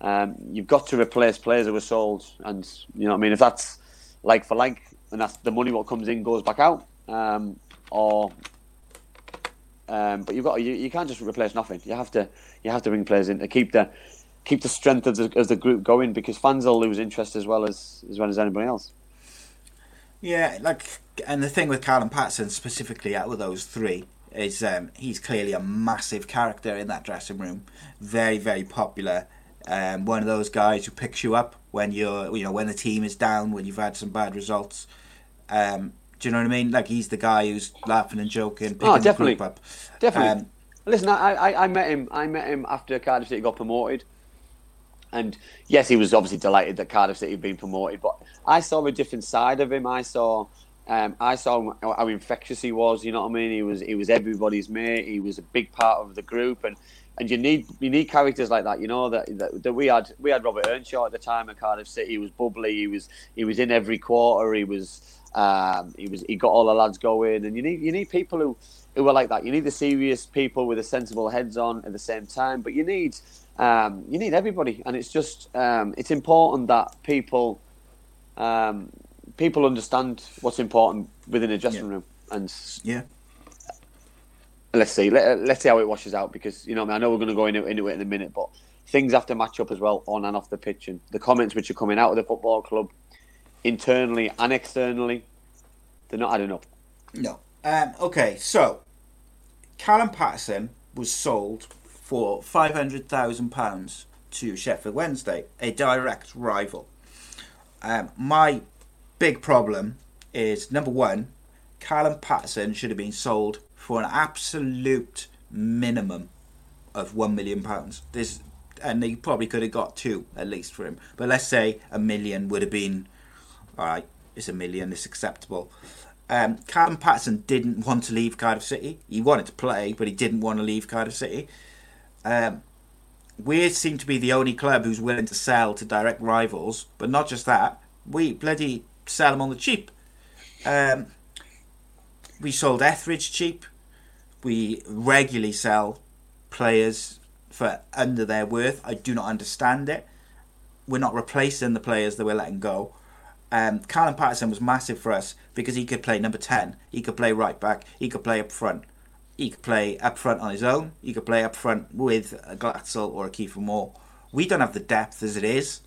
um, you've got to replace players who were sold, and you know what I mean. If that's like for like, and that's the money what comes in goes back out, um, or um, but you've got you, you can't just replace nothing. You have to you have to bring players in to keep the keep the strength of the, of the group going because fans will lose interest as well as as well as anybody else. Yeah, like, and the thing with Callum Paterson specifically out of those three is um, he's clearly a massive character in that dressing room. Very, very popular. Um, one of those guys who picks you up when you're, you know, when the team is down, when you've had some bad results. Um, do you know what I mean? Like he's the guy who's laughing and joking, picking Oh, the definitely. group up. Definitely. Um, Listen, I, I, I met him. I met him after Cardiff City got promoted, and yes, he was obviously delighted that Cardiff City had been promoted. But I saw a different side of him. I saw, um, I saw how infectious he was. You know what I mean? He was, he was everybody's mate. He was a big part of the group, and and you need you need characters like that. You know that that, that we had we had Robert Earnshaw at the time at Cardiff City. He was bubbly. He was he was in every quarter. He was um, he was he got all the lads going, and you need you need people who who are like that. You need the serious people with the sensible heads on at the same time, but you need um, you need everybody, and it's just um, it's important that people um, people understand what's important within a dressing Yeah. room, and yeah. let's see let, let's see how it washes out because you know I know we're going to go into, into it in a minute, but things have to match up as well on and off the pitch, and the comments which are coming out of the football club internally and externally, they're not adding up. No. Um, okay, so Callum Paterson was sold for five hundred thousand pounds to Sheffield Wednesday, a direct rival. Um, my big problem is number one, Callum Paterson should have been sold for an absolute minimum of one million pounds. This, and they probably could have got two at least for him. But let's say a million would have been all right. It's a million. It's acceptable. Um, Callum Paterson didn't want to leave Cardiff City. He wanted to play, but he didn't want to leave Cardiff City. Um, we seem to be the only club who's willing to sell to direct rivals, but not just that. We bloody sell them on the cheap. Um, we sold Etheridge cheap. We regularly sell players for under their worth. I do not understand it. We're not replacing the players that we're letting go. Um, Callum Paterson was massive for us because he could play number 10, he could play right back, he could play up front, he could play up front on his own, he could play up front with a Glatzel or a Kieffer Moore. We don't have the depth as it is.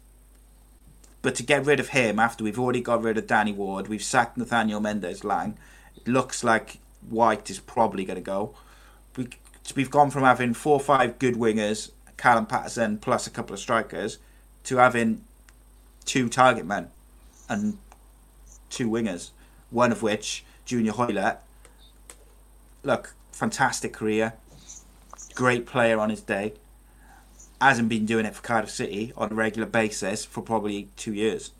But to get rid of him after we've already got rid of Danny Ward, we've sacked Nathaniel Mendez-Laing, it looks like White is probably going to go. We, we've gone from having four or five good wingers, Callum Paterson plus a couple of strikers, to having two target men and two wingers, one of which, Junior Hoilett, look, fantastic career, great player on his day, hasn't been doing it for Cardiff City on a regular basis for probably two years.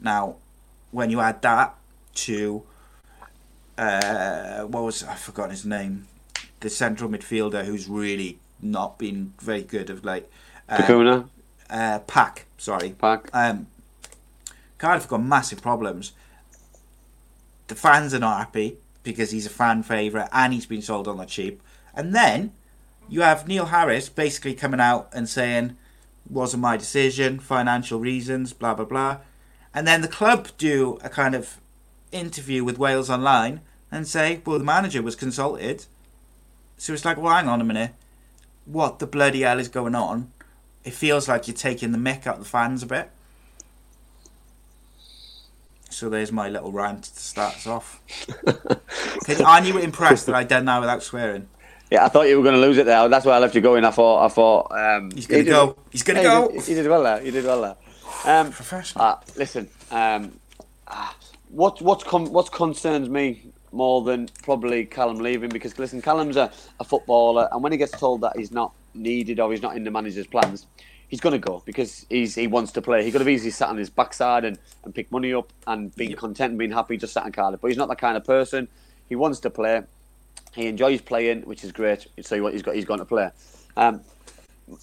Now, when you add that to, uh, what was, I've forgotten his name, the central midfielder who's really not been very good of late. Kakuna, uh, Pack, sorry. Pack. Um, Cardiff have got massive problems. The fans are not happy because he's a fan favourite and he's been sold on the cheap. And then you have Neil Harris basically coming out and saying, wasn't my decision, financial reasons, blah, blah, blah. And then the club do a kind of interview with Wales Online and say, well, the manager was consulted. So it's like, well, hang on a minute. What the bloody hell is going on? It feels like you're taking the mick out of the fans a bit. So there's my little rant to start us off. Can, aren't you impressed that I done that without swearing? Yeah, I thought you were going to lose it there. That's why I left you going. I thought. I thought. Um, He's gonna you did- go. He's gonna Yeah, go. You did, you did well there. You did well there. Um, Professional. uh, listen, um, ah, what what con- what concerns me more than probably Callum leaving because listen, Callum's a, a footballer, and when he gets told that he's not needed or he's not in the manager's plans, he's going to go because he's he wants to play. He could have easily sat on his backside and, and picked money up and been content and been happy just sat in Cardiff. But he's not that kind of person. He wants to play. He enjoys playing, which is great. So what he's got, he's going to play. Um,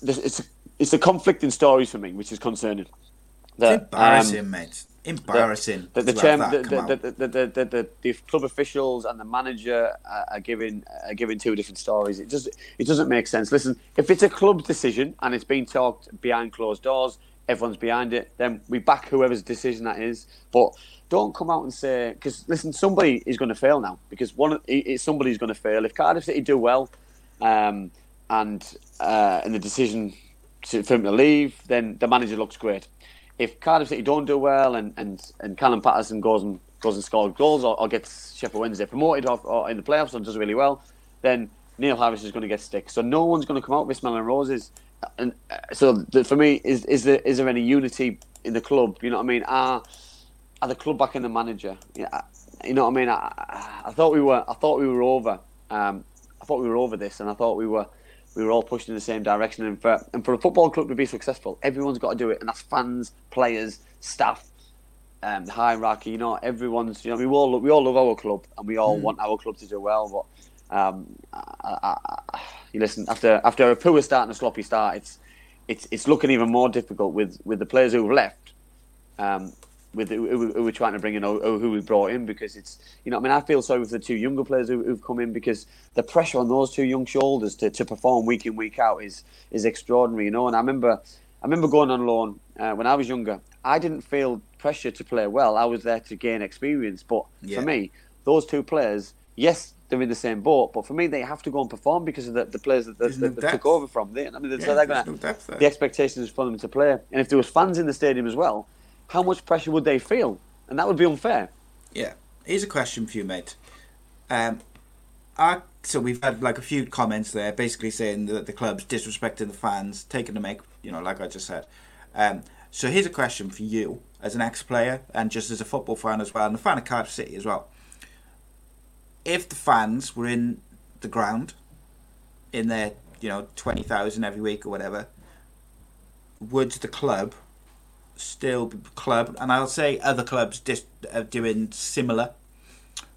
it's it's a conflicting stories for me, which is concerning. It's That, um, embarrassing, mate. Embarrassing. the, the, to chairman, have the, come the, the, club officials and the manager are, are giving are giving two different stories. It just it doesn't make sense. Listen, if it's a club decision and it's being talked behind closed doors, everyone's behind it. Then we back whoever's decision that is. But don't come out and say because listen, somebody is going to fail now because one it, it, somebody's going to fail. If Cardiff City do well, um, and uh, and the decision to, for him to leave, then the manager looks great. If Cardiff City don't do well and, and, and Callum Paterson goes and goes and scores goals or, or gets Sheffield Wednesday promoted or, or in the playoffs and does really well, then Neil Harris is going to get stick. So no one's going to come out with smelling roses. And uh, so the, for me, is is there is there any unity in the club? You know what I mean? Are are the club backing the manager? Yeah, you know what I mean? I, I thought we were I thought we were over. Um, I thought we were over this, and I thought we were we were all pushed in the same direction. And for and for a football club to be successful, everyone's got to do it, and that's fans, players, staff, um, the hierarchy. You know, everyone's. You know, we all we all love our club, and we all want our club to do well. Um, I, I, you listen after after a poor start and a sloppy start, it's it's it's looking even more difficult with with the players who've left. Um, with who, who who we're trying to bring in or, who we brought in because it's you know I mean I feel sorry for the two younger players who, who've come in because the pressure on those two young shoulders to, to perform week in week out is is extraordinary you know and I remember I remember going on loan uh, when I was younger I didn't feel pressure to play well I was there to gain experience but Yeah. for me those two players yes they're in the same boat but for me they have to go and perform because of the, the players that, that, no that, depth. took over from they, I mean Yeah, so they're gonna no depth the expectation is for them to play and if there was fans in the stadium as well how much pressure would they feel and that would be unfair Yeah. Here's a question for you, mate. Um, so we've had like a few comments there, basically saying that the club's disrespecting the fans, taking the make, you know, like I just said. Um, so here's a question for you, as an ex-player and just as a football fan as well, and a fan of Cardiff City as well. If the fans were in the ground, in their, you know, twenty thousand every week or whatever, would the club still be club, and I'll say other clubs dis- are doing similar.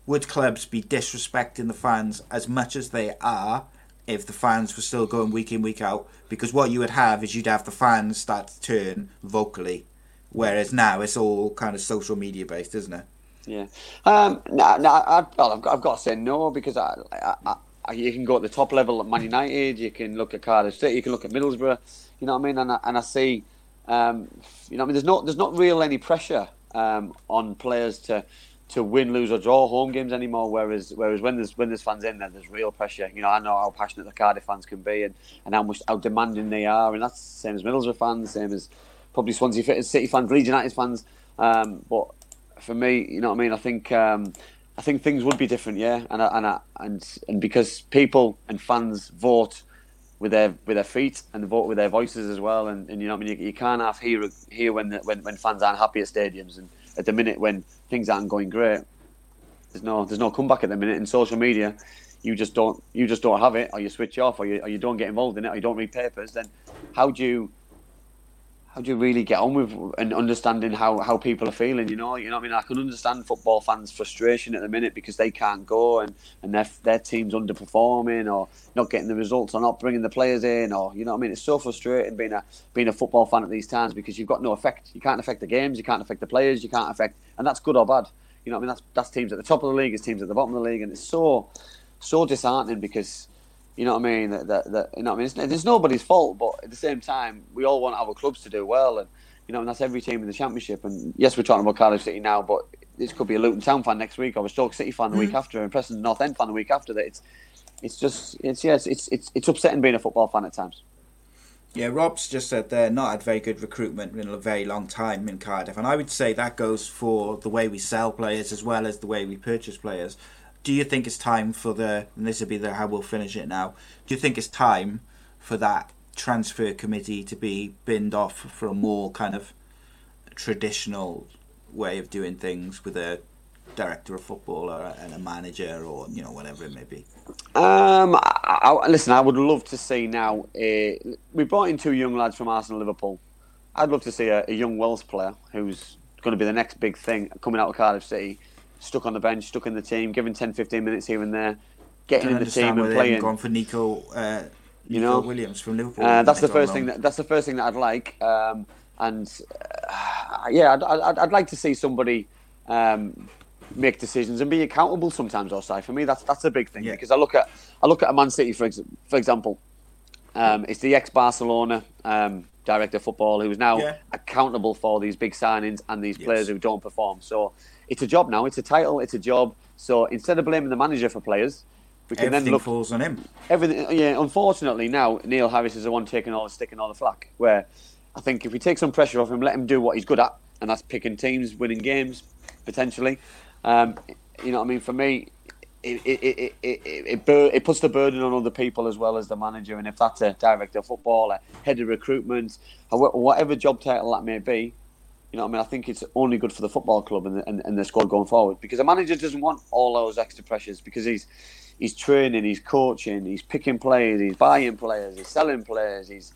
Would clubs be disrespecting the fans as much as they are if the fans were still going week in week out? Because what you would have is you'd have the fans start to turn vocally, whereas now it's all kind of social media based, isn't it? Yeah. Um, no, no, I've got, I've got to say no because I, I, I, you can go at the top level at Man United, you can look at Cardiff City, you can look at Middlesbrough, you know what I mean? And I, and I see, um, you know, I mean, there's not there's not real any pressure um, on players to to win, lose or draw home games anymore. Whereas whereas when there's when there's fans in there, there's real pressure. You know, I know how passionate the Cardiff fans can be and, and how much how demanding they are, and that's the same as Middlesbrough fans, same as probably Swansea City fans, Leeds United fans. Um, but for me, you know what I mean. I think um, I think things would be different, yeah. And I, and I, and and because people and fans vote with their with their feet and vote with their voices as well. And, and you know what I mean. You, you can't have hear hear when the, when when fans aren't happy at stadiums and at the minute when things aren't going great. There's no there's no comeback at the minute in social media. You just don't you just don't have it, or you switch off, or you or you don't get involved in it, or you don't read papers. Then how do you how do you really get on with and understanding how, how people are feeling? You know, you know. What I mean, I can understand football fans' frustration at the minute because they can't go and, and their their team's underperforming or not getting the results or not bringing the players in or you know. What I mean, it's so frustrating being a being a football fan at these times because you've got no effect. You can't affect the games. You can't affect the players. You can't affect, and that's good or bad. You know, what I mean, that's that's teams at the top of the league, it's teams at the bottom of the league, and it's so so disheartening because you know what I mean? That, that, that you know what I mean? It's, it's nobody's fault, but at the same time, we all want our clubs to do well, and you know, and that's every team in the championship. And yes, we're talking about Cardiff City now, but this could be a Luton Town fan next week, or a Stoke City fan the week mm. after, and Preston North End fan the week after. That it's, it's just, it's yeah, it's, it's it's it's upsetting being a football fan at times. Yeah, Rob's just said they're not had very good recruitment in a very long time in Cardiff, and I would say that goes for the way we sell players as well as the way we purchase players. Do you think it's time for the, and this will be the how we'll finish it now, do you think it's time for that transfer committee to be binned off for a more kind of traditional way of doing things with a director of football or and a manager or, you know, whatever it may be? Um, I, I, listen, I would love to see now. Uh, we brought in two young lads from Arsenal, Liverpool. I'd love to see a, a young Welsh player who's going to be the next big thing coming out of Cardiff City, stuck on the bench, stuck in the team, given 10, 15 minutes here and there, getting in the team and playing. gone for Neco, uh, You know? Williams from Liverpool. Uh, that's the first thing. That, that's the first thing that I'd like. Um, and uh, yeah, I'd, I'd, I'd like to see somebody um, make decisions and be accountable sometimes. Also, for me, that's that's a big thing Yeah. because I look at I look at a Man City for ex- for example. Um, it's the ex Barcelona um, director of football who is now Yeah. accountable for these big signings and these Yes. players who don't perform. So it's a job now. It's a title. It's a job. So instead of blaming the manager for players, we can Everything then look falls on him. everything. Yeah, unfortunately now Neil Harris is the one taking all the stick and all the flack. Where I think if we take some pressure off him, let him do what he's good at, and that's picking teams, winning games, potentially. Um, you know what I mean? For me, it it it it, it, it, puts the burden on other people as well as the manager. And if that's a director of football, a head of recruitment, whatever job title that may be. You know what I mean? I think it's only good for the football club and the, and, and the squad going forward because the manager doesn't want all those extra pressures because he's he's training, he's coaching, he's picking players, he's buying players, he's selling players, he's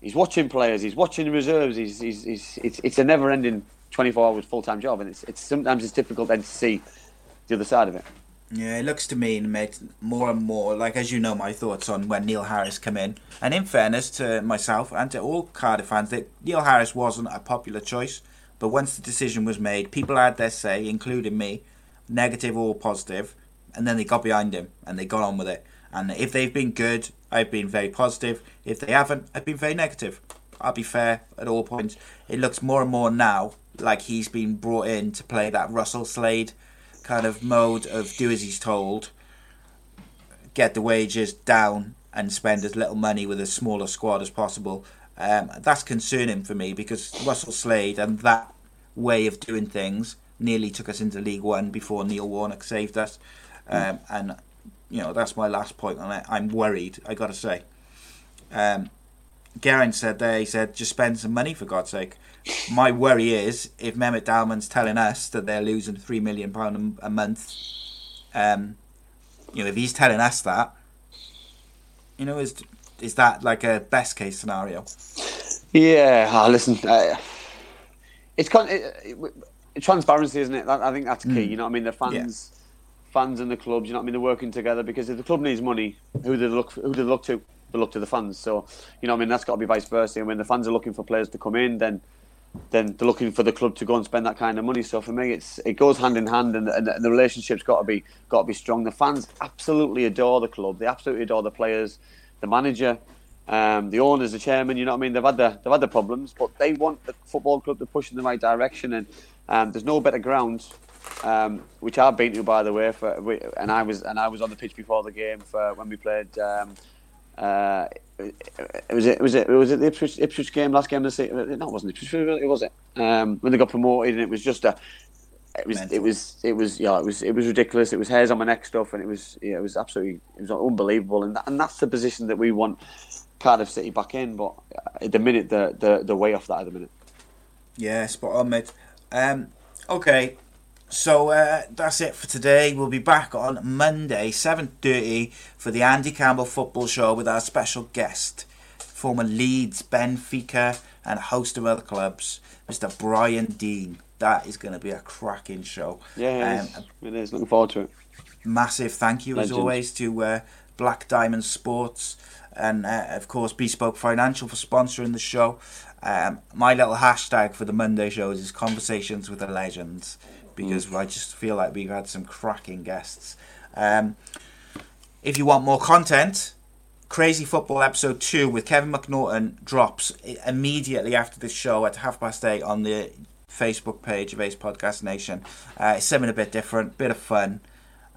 he's watching players, he's watching reserves. He's, he's, he's it's, it's a never-ending 24 hours full-time job, and it's, it's sometimes it's difficult then to see the other side of it. Yeah, it looks to me, more and more, like as you know, my thoughts on when Neil Harris come in. And in fairness to myself and to all Cardiff fans, that Neil Harris wasn't a popular choice. But once the decision was made, people had their say, including me, negative or positive, and then they got behind him and they got on with it. And if they've been good, I've been very positive. If they haven't, I've been very negative. I'll be fair at all points. It looks more and more now like he's been brought in to play that Russell Slade kind of mode of do as he's told, get the wages down, and spend as little money with as small a squad as possible. Um, that's concerning for me because Russell Slade and that way of doing things nearly took us into League One before Neil Warnock saved us. Um, and, you know, that's my last point on it. I'm worried, I got to say. Um, Garen said there, he said, just spend some money for God's sake. My worry is if Mehmet Dalman's telling us that they're losing £3 million a, a month, um, you know, if he's telling us that, you know, is is that like a best case scenario? Yeah, ah, listen, uh, it's con- it, it, transparency, isn't it? I think that's key. You know what I mean? The fans, fans and the clubs. You know what I mean? They're working together because if the club needs money, who do they look? Who do they look to? Look to the fans. So you know I mean? That's got to be vice versa. And when the fans are looking for players to come in, then then they're looking for the club to go and spend that kind of money. So for me, it's it goes hand in hand, and, and the relationship's got to be got to be strong. The fans absolutely adore the club. They absolutely adore the players, the manager, um, the owners, the chairman. You know what I mean? They've had the they've had the problems, but they want the football club to push in the right direction. And um, there's no better ground, um, which I've been to by the way. For and I was and I was on the pitch before the game for when we played. Um, uh, it was it was it was it the Ipswich, Ipswich game last game of the season? No, it wasn't Ipswich. It was it um, when they got promoted, and it was just a. It was Mental. it was it was yeah it was it was ridiculous. It was hairs on my neck stuff, and it was yeah it was absolutely it was unbelievable, and that, and that's the position that we want Cardiff City back in. But at the minute, the the the way off that at the minute. Yeah, spot on, mate. Um, okay, so uh, that's it for today. We'll be back on Monday, seven thirty, for the Andy Campbell Football Show with our special guest, former Leeds, Benfica, and a host of other clubs, Mr. Brian Deane. That is going to be a cracking show. Yeah, it Um, is. it is. Looking forward to it. massive thank you as always to uh, Black Diamond Sports and uh, of course Bespoke Financial for sponsoring the show. Um, my little hashtag for the Monday shows is conversations with the legends because I just feel like we've had some cracking guests. Um, if you want more content, Crazy Football episode two with Kevin McNaughton drops immediately after this show at half past eight on the Facebook page of Ace Podcast Nation. Uh, it's something a bit different, bit of fun,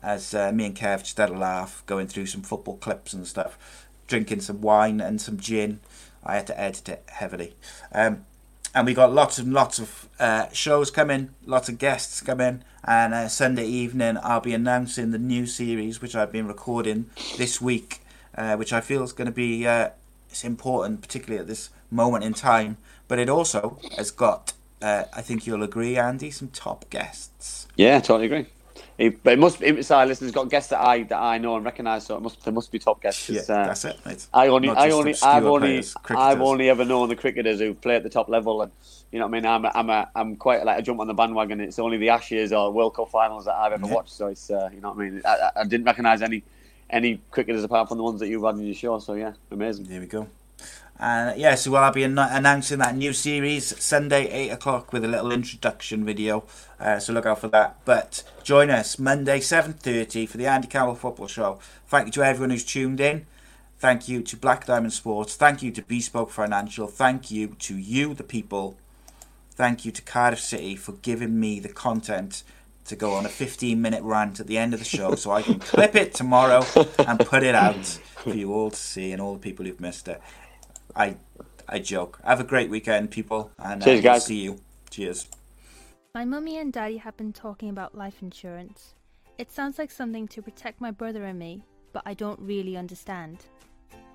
as uh, me and Kev just had a laugh going through some football clips and stuff, drinking some wine and some gin. I had to edit it heavily. Um, and we got lots and lots of uh, shows coming, lots of guests coming, and uh, Sunday evening I'll be announcing the new series which I've been recording this week, uh, which I feel is going to be uh, it's important, particularly at this moment in time. But it also has got, uh, I think you'll agree, Andy, some top guests. Yeah, totally agree. He, but it must be sorry, listen, he's got guests that I that I know and recognise, so it must there must be top guests. Yeah, uh, that's it. Mate. I only, I only, I've only, I've only ever known the cricketers who play at the top level, and you know what I mean. I'm, a, I'm, a, I'm quite like a jump on the bandwagon. It's only the Ashes or World Cup finals that I've ever Yeah. watched, so it's, uh, you know what I mean. I, I- I didn't recognise any, any cricketers apart from the ones that you've had in your show. So yeah, amazing. There we go. And yeah, so I'll be an- announcing that new series Sunday, 8 o'clock, with a little introduction video. Uh, so look out for that. But join us Monday, 7.30 for the Andy Campbell Football Show. Thank you to everyone who's tuned in. Thank you to Black Diamond Sports. Thank you to Bespoke Financial. Thank you to you, the people. Thank you to Cardiff City for giving me the content to go on a 15 minute rant at the end of the show so I can clip it tomorrow and put it out for you all to see and all the people who've missed it. I I joke. Have a great weekend, people, and uh, Cheers, we'll guys. see you. Cheers. My mummy and daddy have been talking about life insurance. It sounds like something to protect my brother and me, but I don't really understand.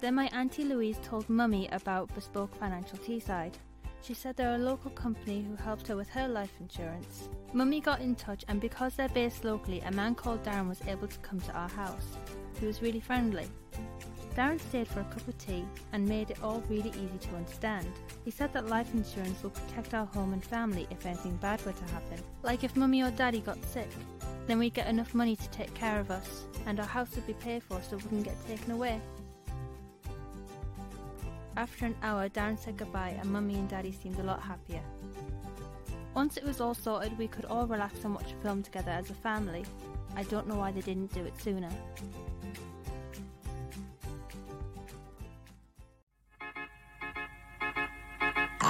Then my auntie Louise told mummy about Bespoke Financial Teesside. She said they're a local company who helped her with her life insurance. Mummy got in touch, and because they're based locally, a man called Darren was able to come to our house. He was really friendly. Darren stayed for a cup of tea and made it all really easy to understand. He said that life insurance will protect our home and family if anything bad were to happen. Like if mummy or daddy got sick, then we'd get enough money to take care of us, and our house would be paid for so it wouldn't get taken away. After an hour, Darren said goodbye, and mummy and daddy seemed a lot happier. Once it was all sorted, we could all relax and watch a film together as a family. I don't know why they didn't do it sooner.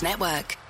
Network.